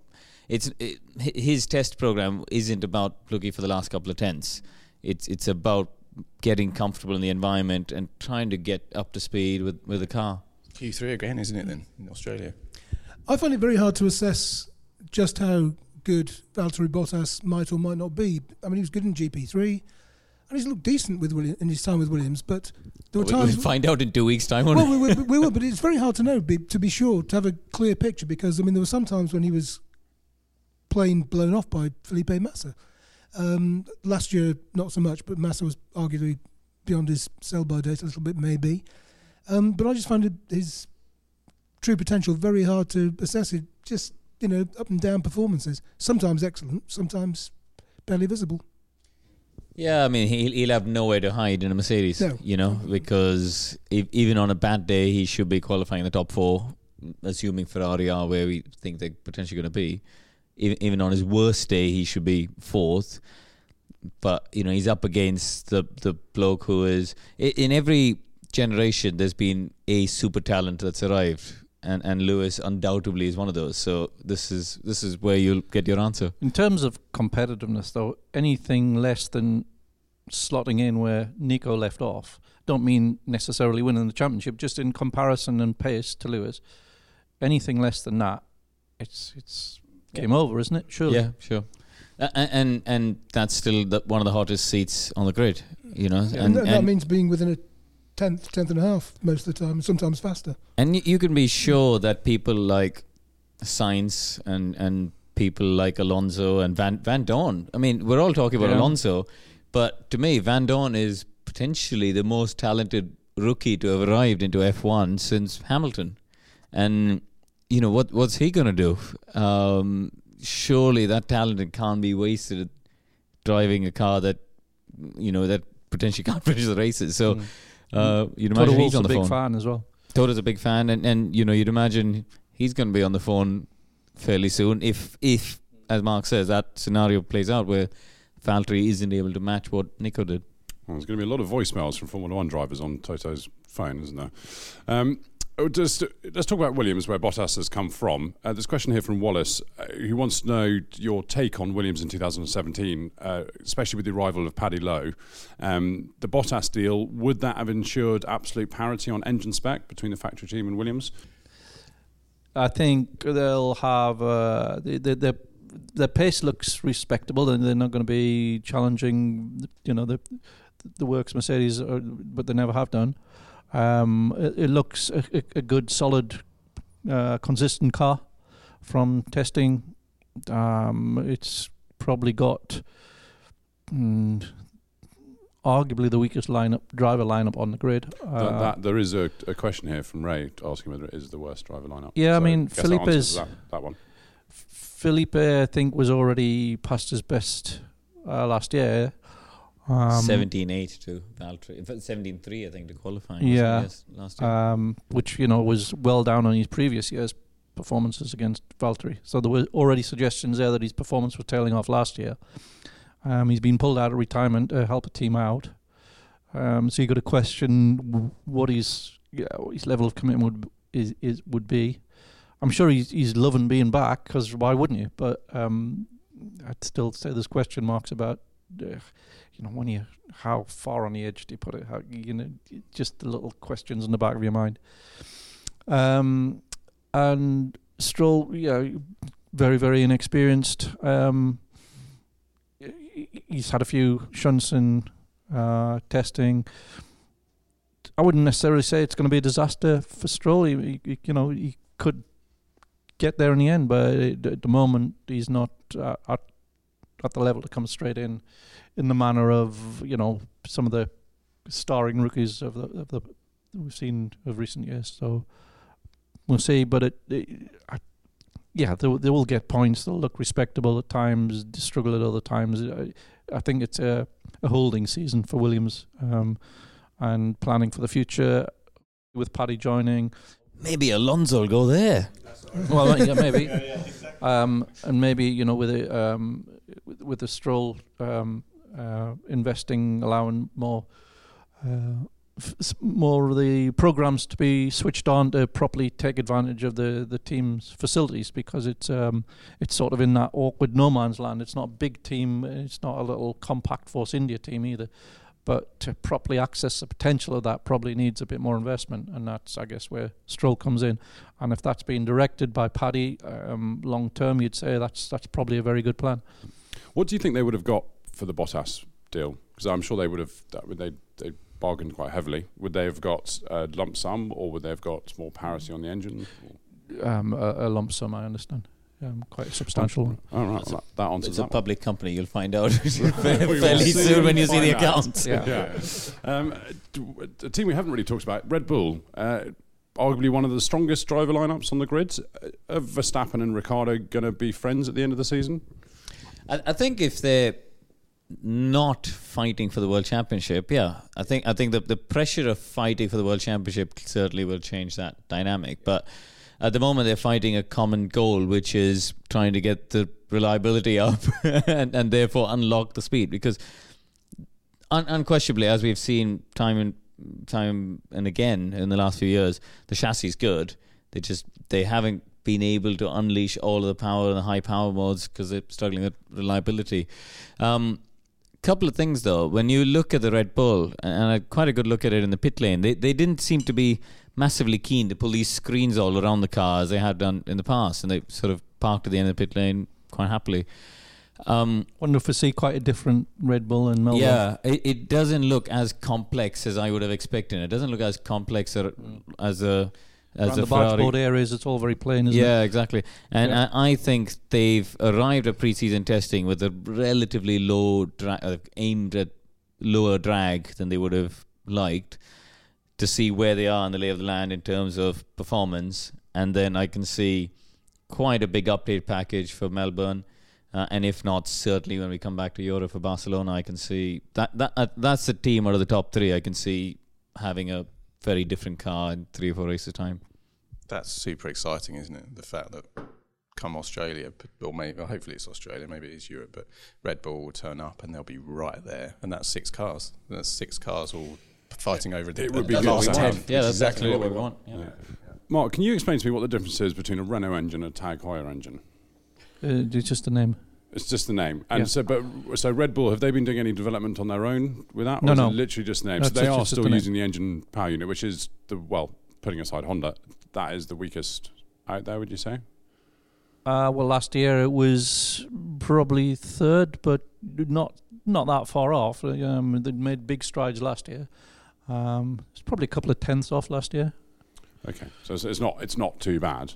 it's it, his test program isn't about looking for the last couple of tenths. It's it's about getting comfortable in the environment and trying to get up to speed with with the car. Q3 again, isn't it? Then in Australia, I find it very hard to assess just how good Valtteri Bottas might or might not be. I mean, he was good in GP3, and he's looked decent with William, in his time with Williams. But there were We'll times. we'll find out in two weeks' time. well, we? we, will, we will, but it's very hard to know. Be, to be sure, to have a clear picture, because I mean, there were some times when he was plain blown off by Felipe Massa. Um, last year, not so much, but Massa was arguably beyond his sell-by date a little bit, maybe. Um, but I just find it, his true potential very hard to assess. It just you know up and down performances. Sometimes excellent, sometimes barely visible. Yeah, I mean, he'll, he'll have nowhere to hide in a Mercedes, No. you know, because if, even on a bad day, he should be qualifying in the top four, assuming Ferrari are where we think they're potentially going to be. Even, even on his worst day, he should be fourth. But, you know, he's up against the, the bloke who is. In every generation, there's been a super talent that's arrived. And, and Lewis undoubtedly is one of those. So this is this is where you'll get your answer. In terms of competitiveness, though, anything less than slotting in where Nico left off, don't mean necessarily winning the championship. Just in comparison and pace to Lewis, anything less than that, it's it's game over, isn't it? Surely. Yeah, sure. A- a- And and that's still the, one of the hottest seats on the grid, you know. And, And that, that means being within a tenth, tenth and a half most of the time, sometimes faster. and you can be sure that people like Sainz and and people like Alonso and Van Vandoorne. I mean, we're all talking about Yeah. Alonso, but to me, Vandoorne is potentially the most talented rookie to have arrived into F1 since Hamilton. And you know what? What's he going to do? Um, surely that talent can't be wasted driving a car that you know that potentially can't finish the races. So. Uh, you'd imagine Wolff's he's on a big phone. fan as well. Toto's a big fan, and, and you know you'd imagine he's going to be on the phone fairly soon if if as Mark says that scenario plays out where Valtteri isn't able to match what Nico did. Well, there's going to be a lot of voicemails from Formula One drivers on Toto's phone, isn't there? Um, just let's talk about Williams, where Bottas has come from. Uh, there's a question here from Wallace, uh, who wants to know your take on Williams in 2017, uh, especially with the arrival of Paddy Lowe. Um, the Bottas deal would that have ensured absolute parity on engine spec between the factory team and Williams? I think they'll have uh, the, the the the pace looks respectable, and they're not going to be challenging, you know, the the works Mercedes, uh, but they never have done. Um, it, it looks a, a, good, solid, uh, consistent car from testing. Um, it's probably got mm, arguably the weakest lineup driver lineup on the grid. Uh, that, there is a, a question here from Ray asking whether it is the worst driver lineup. Yeah, I mean, that Felipe's- that, that one. Felipe, I think, was already past his best uh, last year. Um, 17-8 to Valtteri, in 17-3 I think to qualifying. it? Yeah. yes, last year. um, which you know was well down on his previous year's performances against Valtteri. So there were already suggestions there that his performance was tailing off last year. Um, he's been pulled out of retirement to help a team out. Um, so you got to question what his yeah, what his level of commitment would is, is would be. I'm sure he's he's loving being back because why wouldn't you? But um, I'd still say there's question marks about uh, you know when you how far on the edge do you put it? How you know just the little questions in the back of your mind. Um, and Stroll, yeah, very very inexperienced. Um, he's had a few shunts in uh, testing. I wouldn't necessarily say it's going to be a disaster for Stroll. He, he, you know, he could get there in the end, but at the moment he's not uh, at at the level to come straight in, in the manner of you know some of the starring rookies of the of the we've seen of recent years. So we'll see, but it, it I, yeah, they, will- they will get points. They'll look respectable at times, struggle at other times. I, I think it's a, a holding season for Williams, um, and planning for the future with Paddy joining. Maybe Alonso will go there. well, yeah, maybe. Um, and maybe you know with a um, with, with the stroll um, uh, investing, allowing more. Uh, f- more of the programs to be switched on to properly take advantage of the, the team's facilities because it's um, it's sort of in that awkward no man's land. It's not a big team. It's not a little compact Force India team either. But to properly access the potential of that probably needs a bit more investment, and that's I guess where Stroll comes in. And if that's being directed by Paddy um, long term, you'd say that's that's probably a very good plan. What do you think they would have got for the Bottas deal? Because I'm sure they would have that would they they bargained quite heavily. Would they have got a lump sum, or would they have got more parity on the engine? Um, a, a lump sum, I understand. Um, quite a substantial one. All right, well, that, that answers It's a that. public company. You'll find out fairly soon when you see the find accounts. Yeah. Yeah. Um, d- a team we haven't really talked about, Red Bull. Uh, arguably one of the strongest driver lineups on the grid. Uh, Are Verstappen and Ricciardo going to be friends at the end of the season? I, I think if they're not fighting for the world championship, yeah, I think I think the the pressure of fighting for the world championship certainly will change that dynamic. But at the moment, they're fighting a common goal, which is trying to get the reliability up and, and therefore unlock the speed. Because un- unquestionably, as we've seen time and time and again in the last few years, the chassis is good. They just they haven't been able to unleash all of the power in the high power modes because they're struggling with reliability. Um, couple of things though. When you look at the Red Bull, and quite a good look at it in the pit lane, they they didn't seem to be massively keen to pull these screens all around the car as they had done in the past, and they sort of parked at the end of the pit lane quite happily. Um, Wonder if we see quite a different Red Bull and Melbourne. yeah, it, it doesn't look as complex as I would have expected. It doesn't look as complex or, as a as Around a the Ferrari. bargeboard areas, it's all very plain, isn't it? yeah, it? exactly. And Yeah. I, I think they've arrived at pre-season testing with a relatively low dra- uh, aimed at lower drag than they would have liked to see where they are in the lay of the land in terms of performance. And then I can see quite a big update package for Melbourne. Uh, and if not, certainly when we come back to Europe for Barcelona, I can see that, that uh, that's the team out of the top three. I can see having a very different car in three or four races' time. That's super exciting, isn't it? The fact that come Australia, or maybe hopefully it's Australia, maybe it's Europe, but Red Bull will turn up and they'll be right there, and that's six cars. That's six cars all fighting over the, It would be good last ten. Yeah, that's exactly exactly what we want. Yeah. Mark, can you explain to me what the difference is between a Renault engine and a Tag Heuer engine? Uh, it's just a name. It's just the name, and Yeah. so but so Red Bull have they been doing any development on their own with that? Or No, is no. it literally just the name. No, so they just- are just still the name. using the engine power unit, which is the well, putting aside Honda, that is the weakest out there. Would you say? Uh, well, last year it was probably third, but not not that far off. Um, they made big strides last year. Um, it's probably a couple of tenths off last year. Okay, so it's, it's not it's not too bad.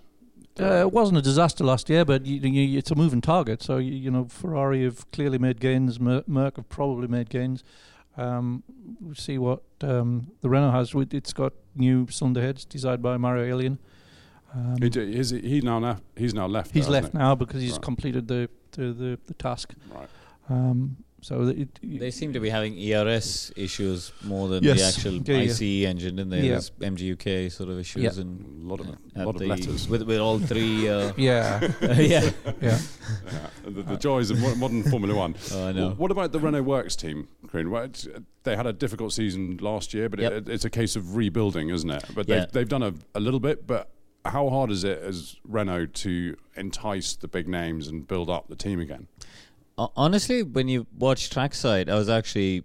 Uh, it wasn't a disaster last year, but you, you, it's a moving target. So you, you know, Ferrari have clearly made gains. Mer- Merc have probably made gains. Um, we'll see what um, the Renault has. It's got new cylinder heads designed by Mario Illien. Um, He, d- is he, he now left. He's now left. he's there, left now because he's Right. completed the the, the, the task. Right. Um, so that it, They seem to be having ERS issues more than Yes. the actual Yeah, yeah. ICE engine, didn't they? Yeah. There's MGUK sort of issues Yeah. and A lot of uh, a lot of letters. with with all three. Uh, yeah, yeah. yeah. Yeah, the, the joys of modern Formula One. Oh, I know. What about the Renault Works team, Karun? Well, They had a difficult season last year, but Yep. it, it's a case of rebuilding, isn't it? But they've, they've done a, a little bit, but how hard is it as Renault to entice the big names and build up the team again? Ho- Honestly, when you watch trackside, I was actually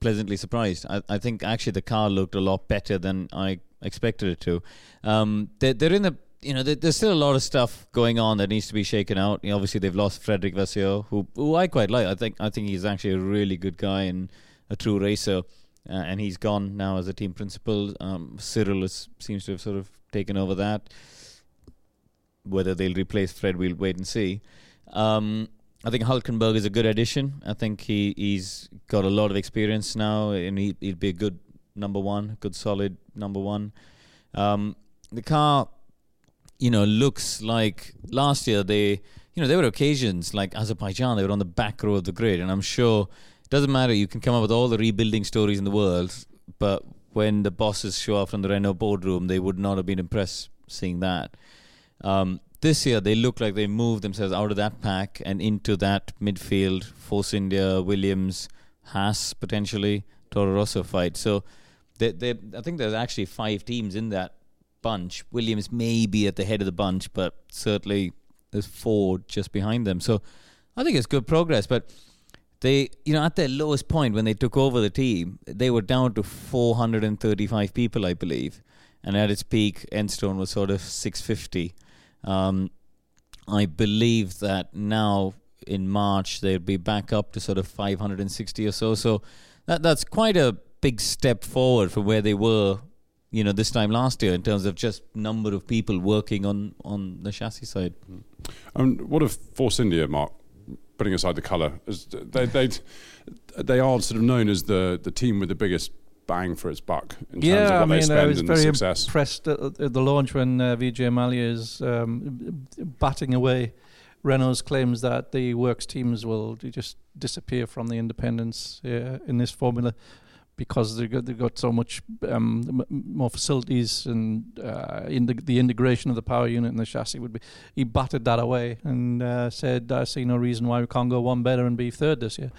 pleasantly surprised. I, I think actually the car looked a lot better than I expected it to. Um, they're, they're in the you know there's still a lot of stuff going on that needs to be shaken out. You know, obviously, they've lost Frédéric Vasseur, who who I quite like. I think I think he's actually a really good guy and a true racer. Uh, and he's gone now as a team principal. Um, Cyril is, seems to have sort of taken over that. Whether they'll replace Fred, we'll wait and see. Um, I think Hulkenberg is a good addition. I think he, he's got a lot of experience now, and he, he'd be a good number one, good solid number one. Um, the car, you know, looks like last year they, you know, there were occasions like Azerbaijan, they were on the back row of the grid, and I'm sure it doesn't matter. You can come up with all the rebuilding stories in the world, but when the bosses show up from the Renault boardroom, they would not have been impressed seeing that. Um, this year, they look like they moved themselves out of that pack and into that midfield, Force India, Williams, Haas potentially, Toro Rosso fight. So, they, they, I think there's actually five teams in that bunch. Williams may be at the head of the bunch, but certainly there's four just behind them. So, I think it's good progress. But they, you know, at their lowest point when they took over the team, they were down to 435 people, I believe, and at its peak, Enstone was sort of 650. Um, I believe that now in March they'll be back up to sort of 560 or so. So that that's quite a big step forward from where they were, you know, this time last year in terms of just number of people working on on the chassis side. Um, what if Force India, Mark? Putting aside the colour, they they they are sort of known as the the team with the biggest bang for its buck in yeah, terms of what I mean, they spend I was and very success. impressed at, at the launch when uh, Vijay Mallya is um, batting away Renault's claims that the works teams will just disappear from the independents uh, in this formula because they've got, they've got so much um, more facilities and uh, in the, the, integration of the power unit and the chassis would be. He batted that away and uh, said, "I see no reason why we can't go one better and be third this year."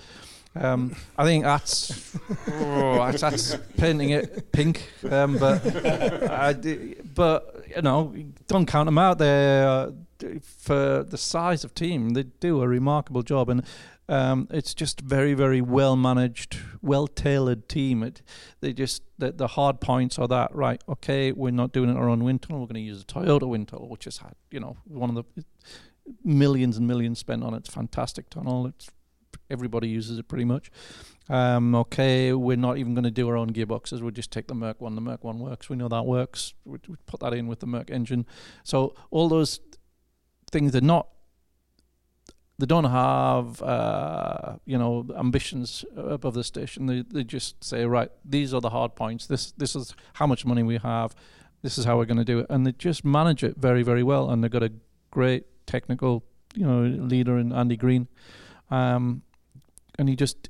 Um, I think that's, oh, that's, that's painting it pink, um, but but you know, don't count them out. They for the size of team, they do a remarkable job, and um, it's just very very well managed, well tailored team. It they just the, the hard points are that right. Okay, we're not doing it our own wind tunnel. We're going to use a Toyota wind tunnel, which has had you know one of the millions and millions spent on it. It's fantastic tunnel. It's everybody uses it pretty much. Um, okay, we're not even going to do our own gearboxes. We'll just take the Merc one. The Merc one works. We know that works. We, we put that in with the Merc engine. So all those things they're not. They don't have, uh, you know, ambitions above the station. They they just say, right, these are the hard points. This this is how much money we have. This is how we're going to do it, and they just manage it very very well. And they've got a great technical, you know, leader in Andy Green. Um, and he just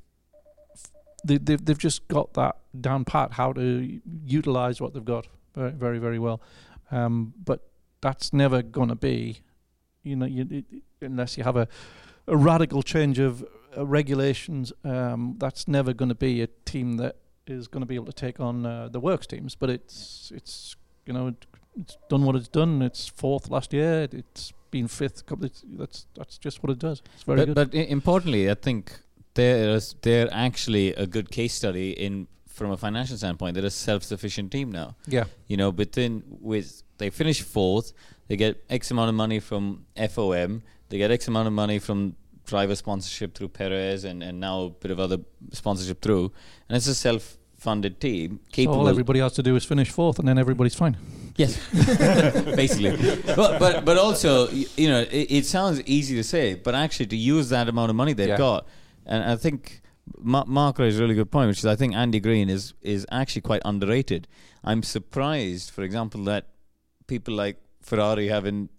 they, they've they've just got that down pat how to utilize what they've got very very very well. Um, but that's never going to be, you know, you, it, unless you have a a radical change of uh, regulations. Um, that's never going to be a team that is going to be able to take on uh, the works teams. But it's it's you know it's done what it's done. It's fourth last year. It's been fifth. That's that's just what it does. It's very but, good. But importantly, I think there's they're actually a good case study in from a financial standpoint. They're a self-sufficient team now. Yeah, you know, within with they finish fourth, they get X amount of money from FOM, they get X amount of money from driver sponsorship through Perez, and and now a bit of other sponsorship through, and it's a self funded team capable. So all everybody has to do is finish fourth, and then everybody's fine. Yes, basically. But, but but also, you know, it, it, sounds easy to say, but actually to use that amount of money they've yeah. got, and I think Mark raised a really good point, which is I think Andy Green is is actually quite underrated. I'm surprised, for example, that people like Ferrari haven't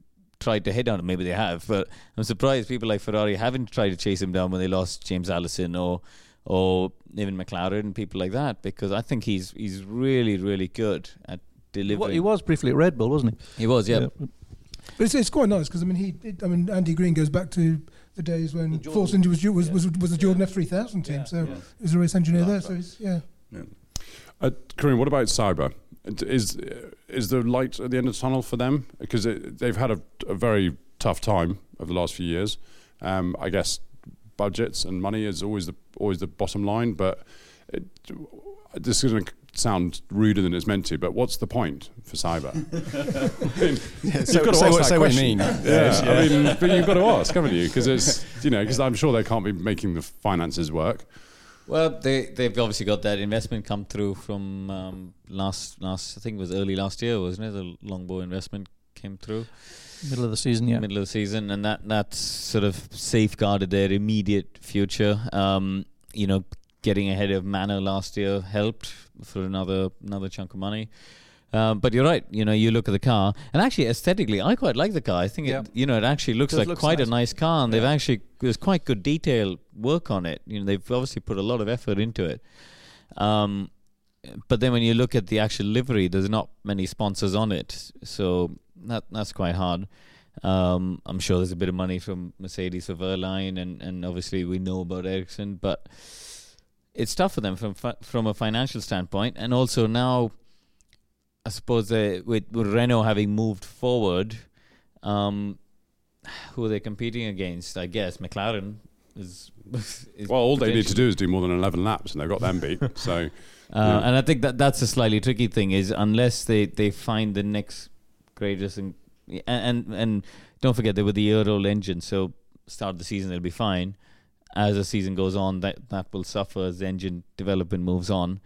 tried to hit on him. Maybe they have, but I'm surprised people like Ferrari haven't tried to chase him down when they lost James Allison or or even McLaren and people like that because I think he's he's really really good at delivering. Well, he was briefly at Red Bull, wasn't he? He was, yeah. yeah. But it's, it's quite nice because I mean he it, I mean Andy Green goes back to the days when Force India was was, was was the Jordan F three thousand team, yeah, so yeah. he was a race engineer there. So he's, yeah. yeah. Uh, Karun, what about Sauber? Is is the light at the end of the tunnel for them? Because they've had a, a, very tough time over the last few years. Um, I guess budgets and money is always the always the bottom line. But it, this is going to sound ruder than it's meant to. But what's the point for Sauber? yeah, so, you've got to say, ask what, say what you mean. Yeah, yeah, I mean, but you've got to ask, haven't you? Because it's you know, because I'm sure they can't be making the finances work. Well, they they've obviously got that investment come through from um, last last I think it was early last year, wasn't it? The longbow investment came through. Middle of the season, yeah. Middle of the season, and that that sort of safeguarded their immediate future. Um, you know, getting ahead of Manor last year helped for another another chunk of money. Um, but you're right. You know, you look at the car, and actually aesthetically, I quite like the car. I think yeah. it, you know, it actually looks it like looks quite nice. a nice car, and yeah. they've actually there's quite good detail work on it. You know, they've obviously put a lot of effort into it. Um, but then when you look at the actual livery, there's not many sponsors on it, so that that's quite hard. Um, I'm sure there's a bit of money from Mercedes for Wehrlein, and, and obviously we know about Ericsson, but it's tough for them from from a financial standpoint, and also now, I suppose with, with Renault having moved forward, um, who are they competing against? I guess McLaren is. is well, all they need to do is do more than 11 laps, and they've got them beat. So, uh, yeah. and I think that that's a slightly tricky thing is unless they, they find the next greatest and and and don't forget they were the year old engine, so start the season they'll be fine. As the season goes on, that that will suffer as engine development moves on.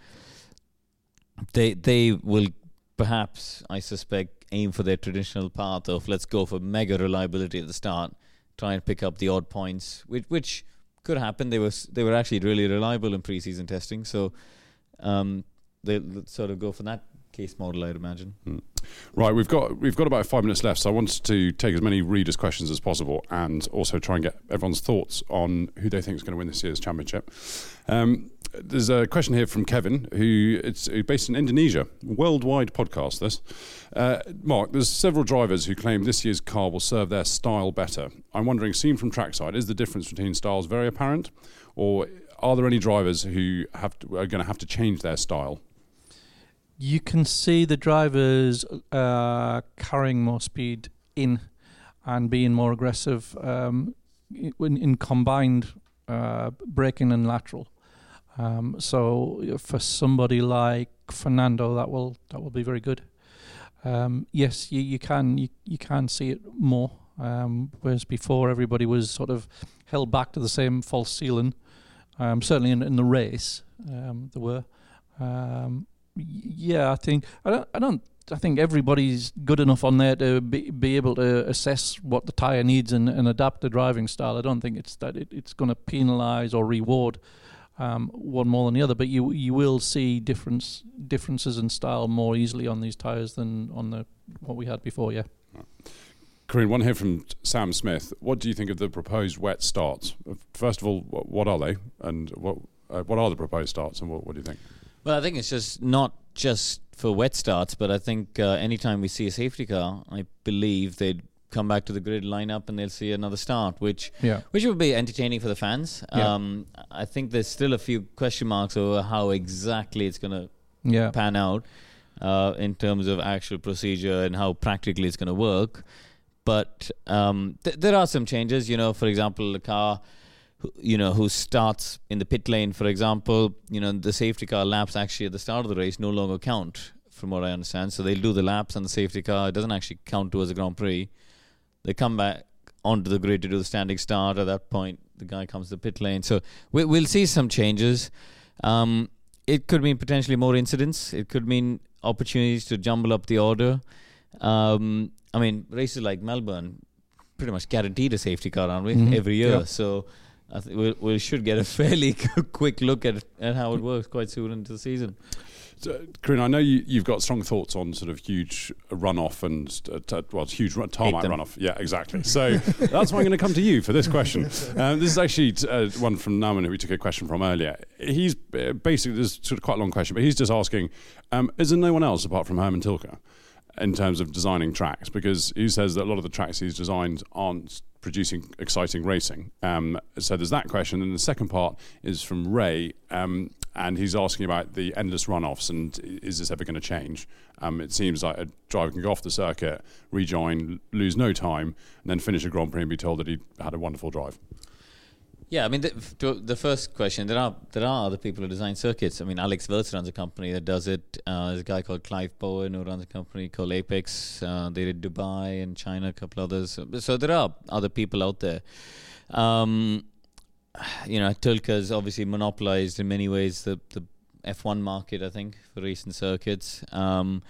They they will perhaps, I suspect, aim for their traditional path of let's go for mega reliability at the start, try and pick up the odd points, which which could happen. They were they were actually really reliable in preseason testing, so um, they sort of go for that case model, I'd imagine. Mm. Right, we've got we've got about five minutes left, so I wanted to take as many readers' questions as possible, and also try and get everyone's thoughts on who they think is going to win this year's championship. Um, there's a question here from Kevin, who it's based in Indonesia. Worldwide podcast. This, uh, Mark. There's several drivers who claim this year's car will serve their style better. I'm wondering, seen from trackside, is the difference between styles very apparent, or are there any drivers who have to, are going to have to change their style? You can see the drivers uh, carrying more speed in and being more aggressive um, in, in combined uh, braking and lateral. Um, so for somebody like Fernando, that will that will be very good. Um, yes, you, you can you, you can see it more. Um, whereas before everybody was sort of held back to the same false ceiling. Um, certainly in, in the race, um, there were. Um, yeah, I think I don't I don't I think everybody's good enough on there to be, be able to assess what the tire needs and, and adapt the driving style. I don't think it's that it, it's going to penalise or reward um, one more than the other, but you you will see difference differences in style more easily on these tires than on the what we had before. Yeah. Karun, one here from Sam Smith. What do you think of the proposed wet starts? First of all, what are they, and what uh, what are the proposed starts, and what, what do you think? Well, I think it's just not just for wet starts, but I think uh, anytime we see a safety car, I believe they'd come back to the grid lineup and they'll see another start, which yeah. which would be entertaining for the fans. Yeah. Um, I think there's still a few question marks over how exactly it's going to yeah. pan out uh, in terms of actual procedure and how practically it's going to work. But um, th- there are some changes. You know, for example, the car. You know, who starts in the pit lane, for example, you know, the safety car laps actually at the start of the race no longer count, from what I understand. So they'll do the laps on the safety car. It doesn't actually count towards the Grand Prix. They come back onto the grid to do the standing start. At that point, the guy comes to the pit lane. So we, will see some changes. Um, it could mean potentially more incidents. It could mean opportunities to jumble up the order. Um, I mean, races like Melbourne pretty much guaranteed a safety car, aren't we? Mm-hmm. Every year. Yeah. So I think we, we should get a fairly quick look at, at how it works quite soon into the season. So, Karun, I know you, have got strong thoughts on sort of huge runoff and uh, t- well, huge run- tarmac runoff. Yeah, exactly. So that's why I'm going to come to you for this question. Um, this is actually uh, one from Nauman who we took a question from earlier. He's uh, basically this is sort of quite a long question, but he's just asking: um, Is there no one else apart from Hermann Tilke in terms of designing tracks? Because he says that a lot of the tracks he's designed aren't producing exciting racing. Um, so there's that question, and the second part is from Ray. Um, and he's asking about the endless runoffs and is this ever going to change? Um, it seems like a driver can go off the circuit, rejoin, lose no time, and then finish a Grand Prix and be told that he had a wonderful drive. Yeah, I mean, the, the first question, there are there are other people who design circuits. I mean, Alex Wurz runs a company that does it. Uh, there's a guy called Clive Bowen who runs a company called Apex. Uh, they did Dubai and China, a couple others. So there are other people out there. Um, you know, Tilke's obviously monopolized in many ways the, the F1 market, I think, for recent circuits. Um,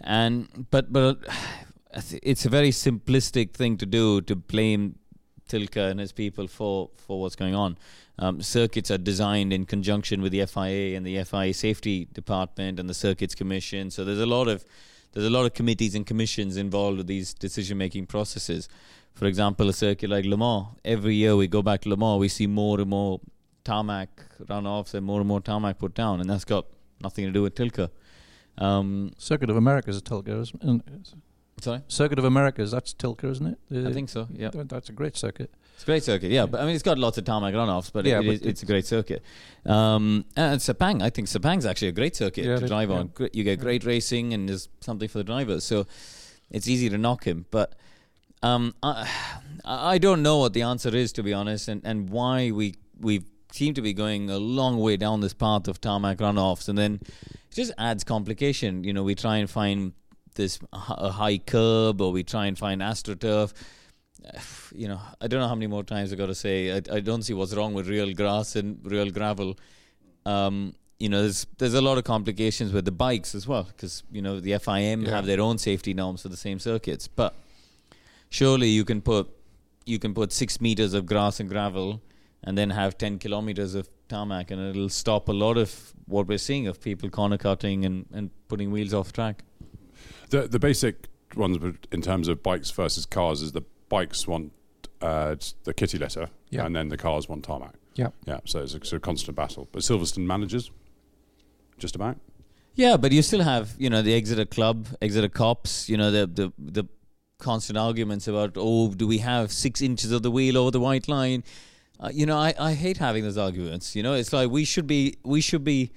and but but it's a very simplistic thing to do to blame Tilke and his people for for what's going on. Um, circuits are designed in conjunction with the FIA and the FIA safety department and the circuits commission. So there's a lot of there's a lot of committees and commissions involved with these decision making processes for example, a circuit like Le Mans, every year we go back to Le Mans, we see more and more tarmac runoffs and more and more tarmac put down, and that's got nothing to do with Tilke. Um, Circuit of America is Tilke, isn't it? Sorry, Circuit of Americas, that's Tilke, isn't it? The- I think so. Yeah, th- That's a great circuit. it's a great circuit. Yeah, but I mean, it's got lots of tarmac runoffs, but, Yeah, it, but it, it's a great circuit. Um, and Sepang, I think Sepang's actually a great circuit Yeah, to drive yeah. on. You get great racing, and there's something for the drivers, so it's easy to knock him. But um, I, I don't know what the answer is, to be honest, and, and why we we seem to be going a long way down this path of tarmac runoffs, and then it just adds complication. You know, we try and find this a high curb, or we try and find astroturf. You know, I don't know how many more times I got to say. I, I don't see what's wrong with real grass and real gravel. Um, you know, there's there's a lot of complications with the bikes as well, because you know the FIM Yeah. have their own safety norms for the same circuits, but surely you can put you can put six meters of grass and gravel and then have 10 kilometers of tarmac and it'll stop a lot of what we're seeing of people corner cutting and, and putting wheels off track The the basic ones in terms of bikes versus cars is the bikes want uh, the kitty litter, Yeah. and then the cars want tarmac. Yeah. Yeah, so it's a, it's a constant battle. But Silverstone manages just about. yeah but you still have you know the exeter club exeter Copse you know the the the constant arguments about oh do we have six inches of the wheel over the white line uh, you know I, I hate having those arguments you know it's like we should be we should be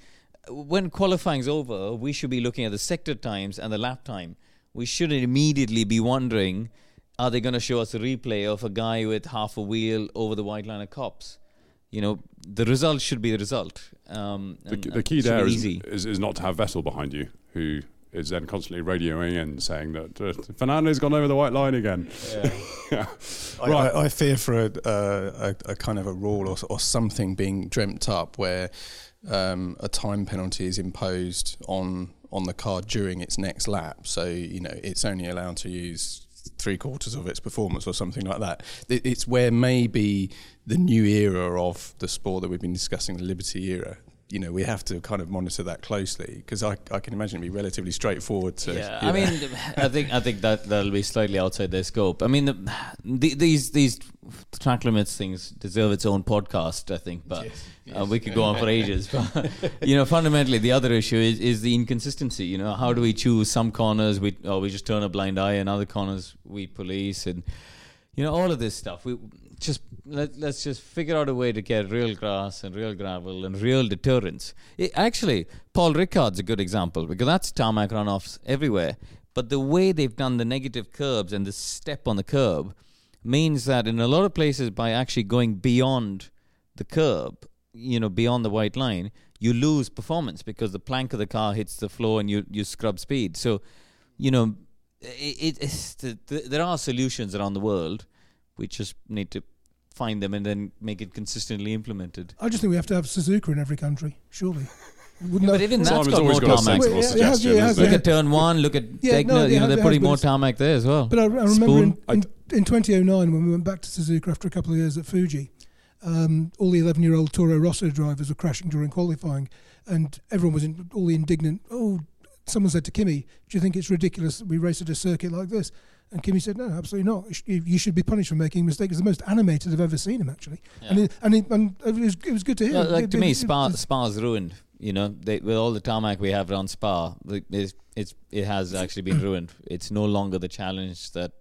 when qualifying's over we should be looking at the sector times and the lap time we shouldn't immediately be wondering are they going to show us a replay of a guy with half a wheel over the white line of Copse you know the result should be the result um, The, and- the key it should there be is, is is not to have Vettel behind you, who is then constantly radioing and saying that uh, Fernando's gone over the white line again. Yeah. I, Right. I, I fear for a, uh, a, a kind of a rule or, or something being dreamt up where um, a time penalty is imposed on on the car during its next lap. So you know it's only allowed to use three quarters of its performance or something like that. It, it's where maybe the new era of the sport that we've been discussing, the Liberty era. You know, we have to kind of monitor that closely because I, I can imagine it'd be relatively straightforward to. Yeah, I know. mean, I think I think that that'll be slightly outside their scope. I mean, the, the, these these track limits things deserve its own podcast. I think, but uh, we could go on for ages. But you know, fundamentally, the other issue is, is the inconsistency. You know, how do we choose some corners we or we just turn a blind eye, and other corners we police, and you know, all of this stuff. We just let, let's just figure out a way to get real grass and real gravel and real deterrence. It, actually, Paul Ricard's a good example because that's tarmac runoffs everywhere. But the way they've done the negative curbs and the step on the curb means that in a lot of places, by actually going beyond the curb, you know, beyond the white line, you lose performance because the plank of the car hits the floor and you, you scrub speed. So, you know, it, it's the, the, there are solutions around the world. We just need to find them and then make it consistently implemented. I just think we have to have Suzuka in every country, surely. Wouldn't But even that's Simon's got more always got a tarmac. Well, it has- suggestion. it has- isn't Look at turn one. Look at Yeah, Degner. no, you yeah, know, they're putting more tarmac there as well. But I, I remember in, in, in 2009 when we went back to Suzuka after a couple of years at Fuji, um, all the 11 year old Toro Rosso drivers were crashing during qualifying, and everyone was in, all the indignant. Oh, someone said to Kimi, "Do you think it's ridiculous that we race at a circuit like this?" And Kimi said, "No, absolutely not. You sh- You you should be punished for making mistakes. It's the most animated I've ever seen him actually, and, it, and, it, and it was it was good to hear. Well, like It- to me, Spa Spa's ruined. You know, they, with all the tarmac we have around Spa, it's, it's it has actually been ruined. It's no longer the challenge that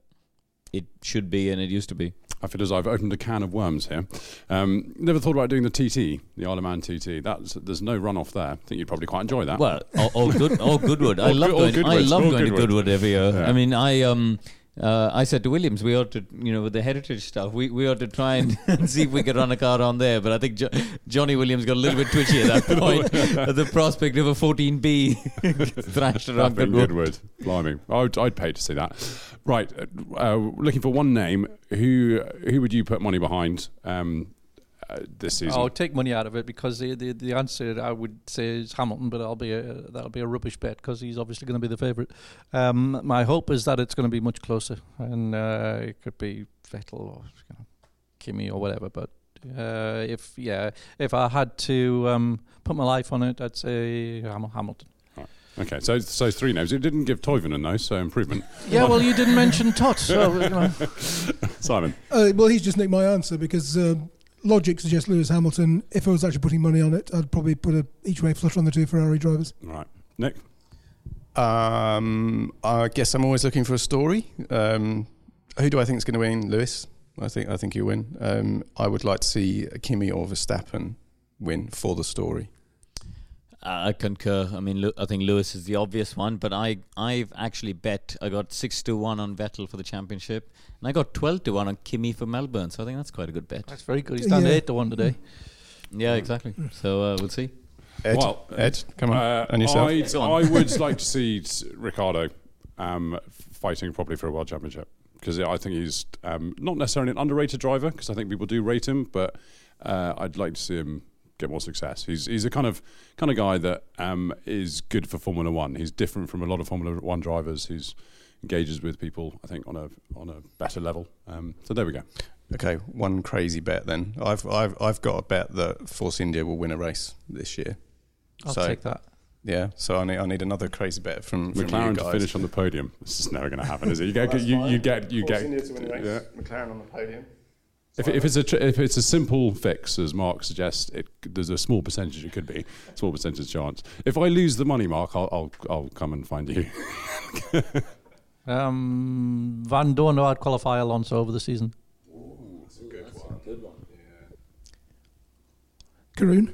it should be and it used to be. I feel as I've opened a can of worms here. Um, never thought about doing the TT, the Isle of Man TT. That's there's no runoff there. I think you'd probably quite enjoy that. Well, all, all good, all Goodwood. I love going. I love going to Goodwood. Goodwood every year. Yeah. I mean, I um, uh, I said to Williams, we ought to, you know, with the heritage stuff, we, we ought to try and see if we could run a car on there. But I think jo- Johnny Williams got a little bit twitchy at that point. at the prospect of a 14B thrashed around Up in Goodwood. Goodwood. Blimey. I'd, I'd pay to see that. Right. Uh, uh, looking for one name. Who who would you put money behind um, uh, this season? I'll take money out of it because the, the the answer I would say is Hamilton, but I'll be a, that'll be a rubbish bet because he's obviously going to be the favourite. Um, my hope is that it's going to be much closer, and uh, it could be Vettel or you know, Kimi or whatever. But uh, if yeah, if I had to um, put my life on it, I'd say Hamilton. Okay, so so three names. It didn't give Toivonen though, so improvement. Yeah, well, you didn't mention Tot, so you know. Simon. Uh, well, he's just nicked my answer because um, logic suggests Lewis Hamilton. If I was actually putting money on it, I'd probably put a each way flutter on the two Ferrari drivers. Right, Nick. Um, I guess I'm always looking for a story. Um, who do I think is going to win? Lewis. I think I think you win. Um, I would like to see Kimi or Verstappen win for the story. Uh, I concur. I mean, I think Lewis is the obvious one, but I I've actually bet I got six to one on Vettel for the championship, and I got twelve to one on Kimi for Melbourne. So I think that's quite a good bet. That's very good. He's done Yeah. eight to one today. Yeah, exactly. So uh, we'll see. Ed, Well, Ed, come on, Uh, and yourself. I'd- on. I would like to see Ricciardo um, fighting properly for a world championship because I think he's um, not necessarily an underrated driver because I think people do rate him, but uh, I'd like to see him get more success. He's he's a kind of kind of guy that um, is good for Formula One. He's different from a lot of Formula One drivers. Who's engages with people, I think, on a on a better level. Um, so there we go. Okay, one crazy bet then. I've I've I've got a bet that Force India will win a race this year. I'll So- take that. Yeah, so I need I need another crazy bet from, from you McLaren guys. to finish on the podium. This is never going to happen, is it? You get you, you get you get yeah. McLaren on the podium. If, if it's a tr- if it's a simple fix, as Mark suggests, it, there's a small percentage it could be, small percentage chance. If I lose the money, Mark, I'll I'll, I'll come and find you. Um, Van Dorn out qualify Alonso over the season. Karun.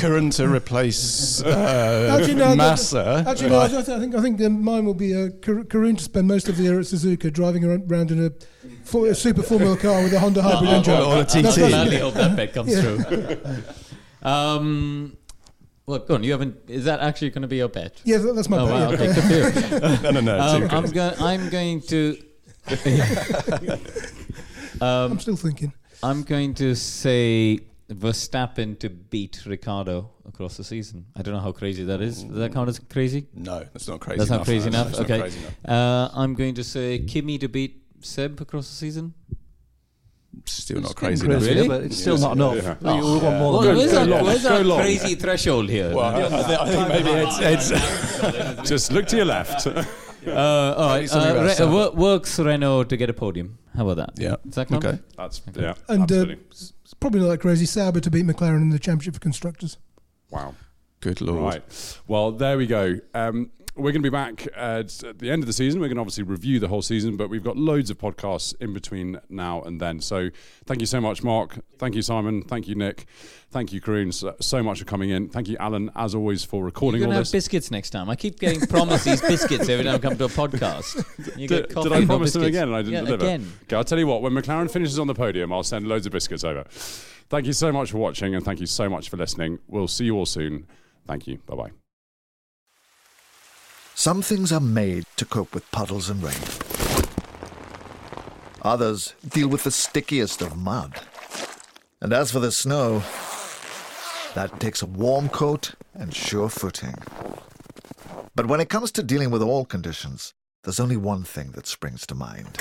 Current to replace uh, Actually, no, Massa. Actually, no, I, I think I think mine will be uh, Kar- Karun to spend most of the year at Suzuka driving around, around in a, for, a super Formula car with a Honda hybrid engine. or a I TT. gladly hope that bet comes Yeah. through. um, well, go on. You haven't. Is that actually going to be your bet? Yeah, that- that's my Oh, bet. wow, yeah. okay, good for you. no, no, no. Um, too I'm good. going. I'm going to. I'm still thinking. I'm going to say Verstappen to beat Ricciardo across the season. I don't know how crazy that is. Does that count as crazy? no, that's not crazy. That's enough. not crazy no, enough. that's not okay. crazy enough. Uh, I'm going to say Kimi to beat Seb across the season. Still not It's getting crazy enough. crazy, Really? but it's still Yes, not enough. yeah. We, we want more Well, than where's that. our, long. where's our crazy threshold here? Well, I, I, think, I think maybe Ed's, Ed's Just look to your left. Uh, all right. something Uh, Re- Seb. wor- works Renault to get a podium. How about that? Yeah. Does that? Okay. That's yeah, And uh, it's probably not that crazy. Sauber to beat McLaren in the championship for constructors. wow. Good lord. Right. Well, there we go. Um, we're going to be back uh, at at the end of the season. We're going to obviously review the whole season, but we've got loads of podcasts in between now and then. So thank you so much, Mark. Thank you, Simon. Thank you, Nick. Thank you, Karun, so, so much for coming in. Thank you, Alan, as always, for recording You're all have this. biscuits next time. I keep getting promised these biscuits every time I come to a podcast. You Did, get coffee, did I promise them again and I didn't yeah, deliver? Again. Okay, I'll tell you what, when McLaren finishes on the podium, I'll send loads of biscuits over. Thank you so much for watching and thank you so much for listening. We'll see you all soon. Thank you. Bye bye. Some things are made to cope with puddles and rain. Others deal with the stickiest of mud. And as for the snow, that takes a warm coat and sure footing. But when it comes to dealing with all conditions, there's only one thing that springs to mind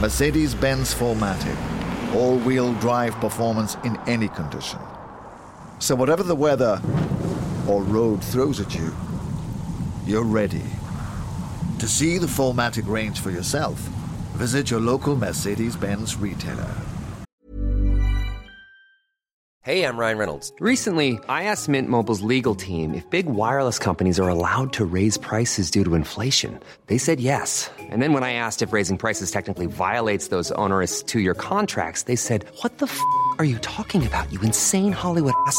Mercedes Benz 4MATIC, all wheel drive performance in any condition. So, whatever the weather or road throws at you, you're ready. To see the 4MATIC range for yourself, visit your local Mercedes Benz retailer. Hey, I'm Ryan Reynolds. Recently, I asked Mint Mobile's legal team if big wireless companies are allowed to raise prices due to inflation. They said yes. And then when I asked if raising prices technically violates those onerous two year contracts, they said, What the f are you talking about, you insane Hollywood ass?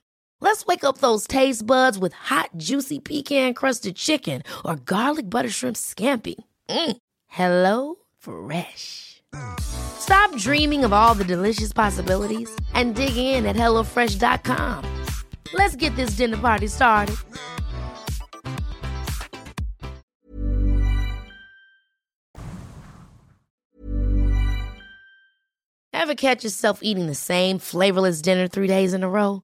Let's wake up those taste buds with hot, juicy pecan-crusted chicken or garlic butter shrimp scampi. Mm. Hello Fresh. Stop dreaming of all the delicious possibilities and dig in at HelloFresh.com. Let's get this dinner party started. Ever catch yourself eating the same flavorless dinner three days in a row?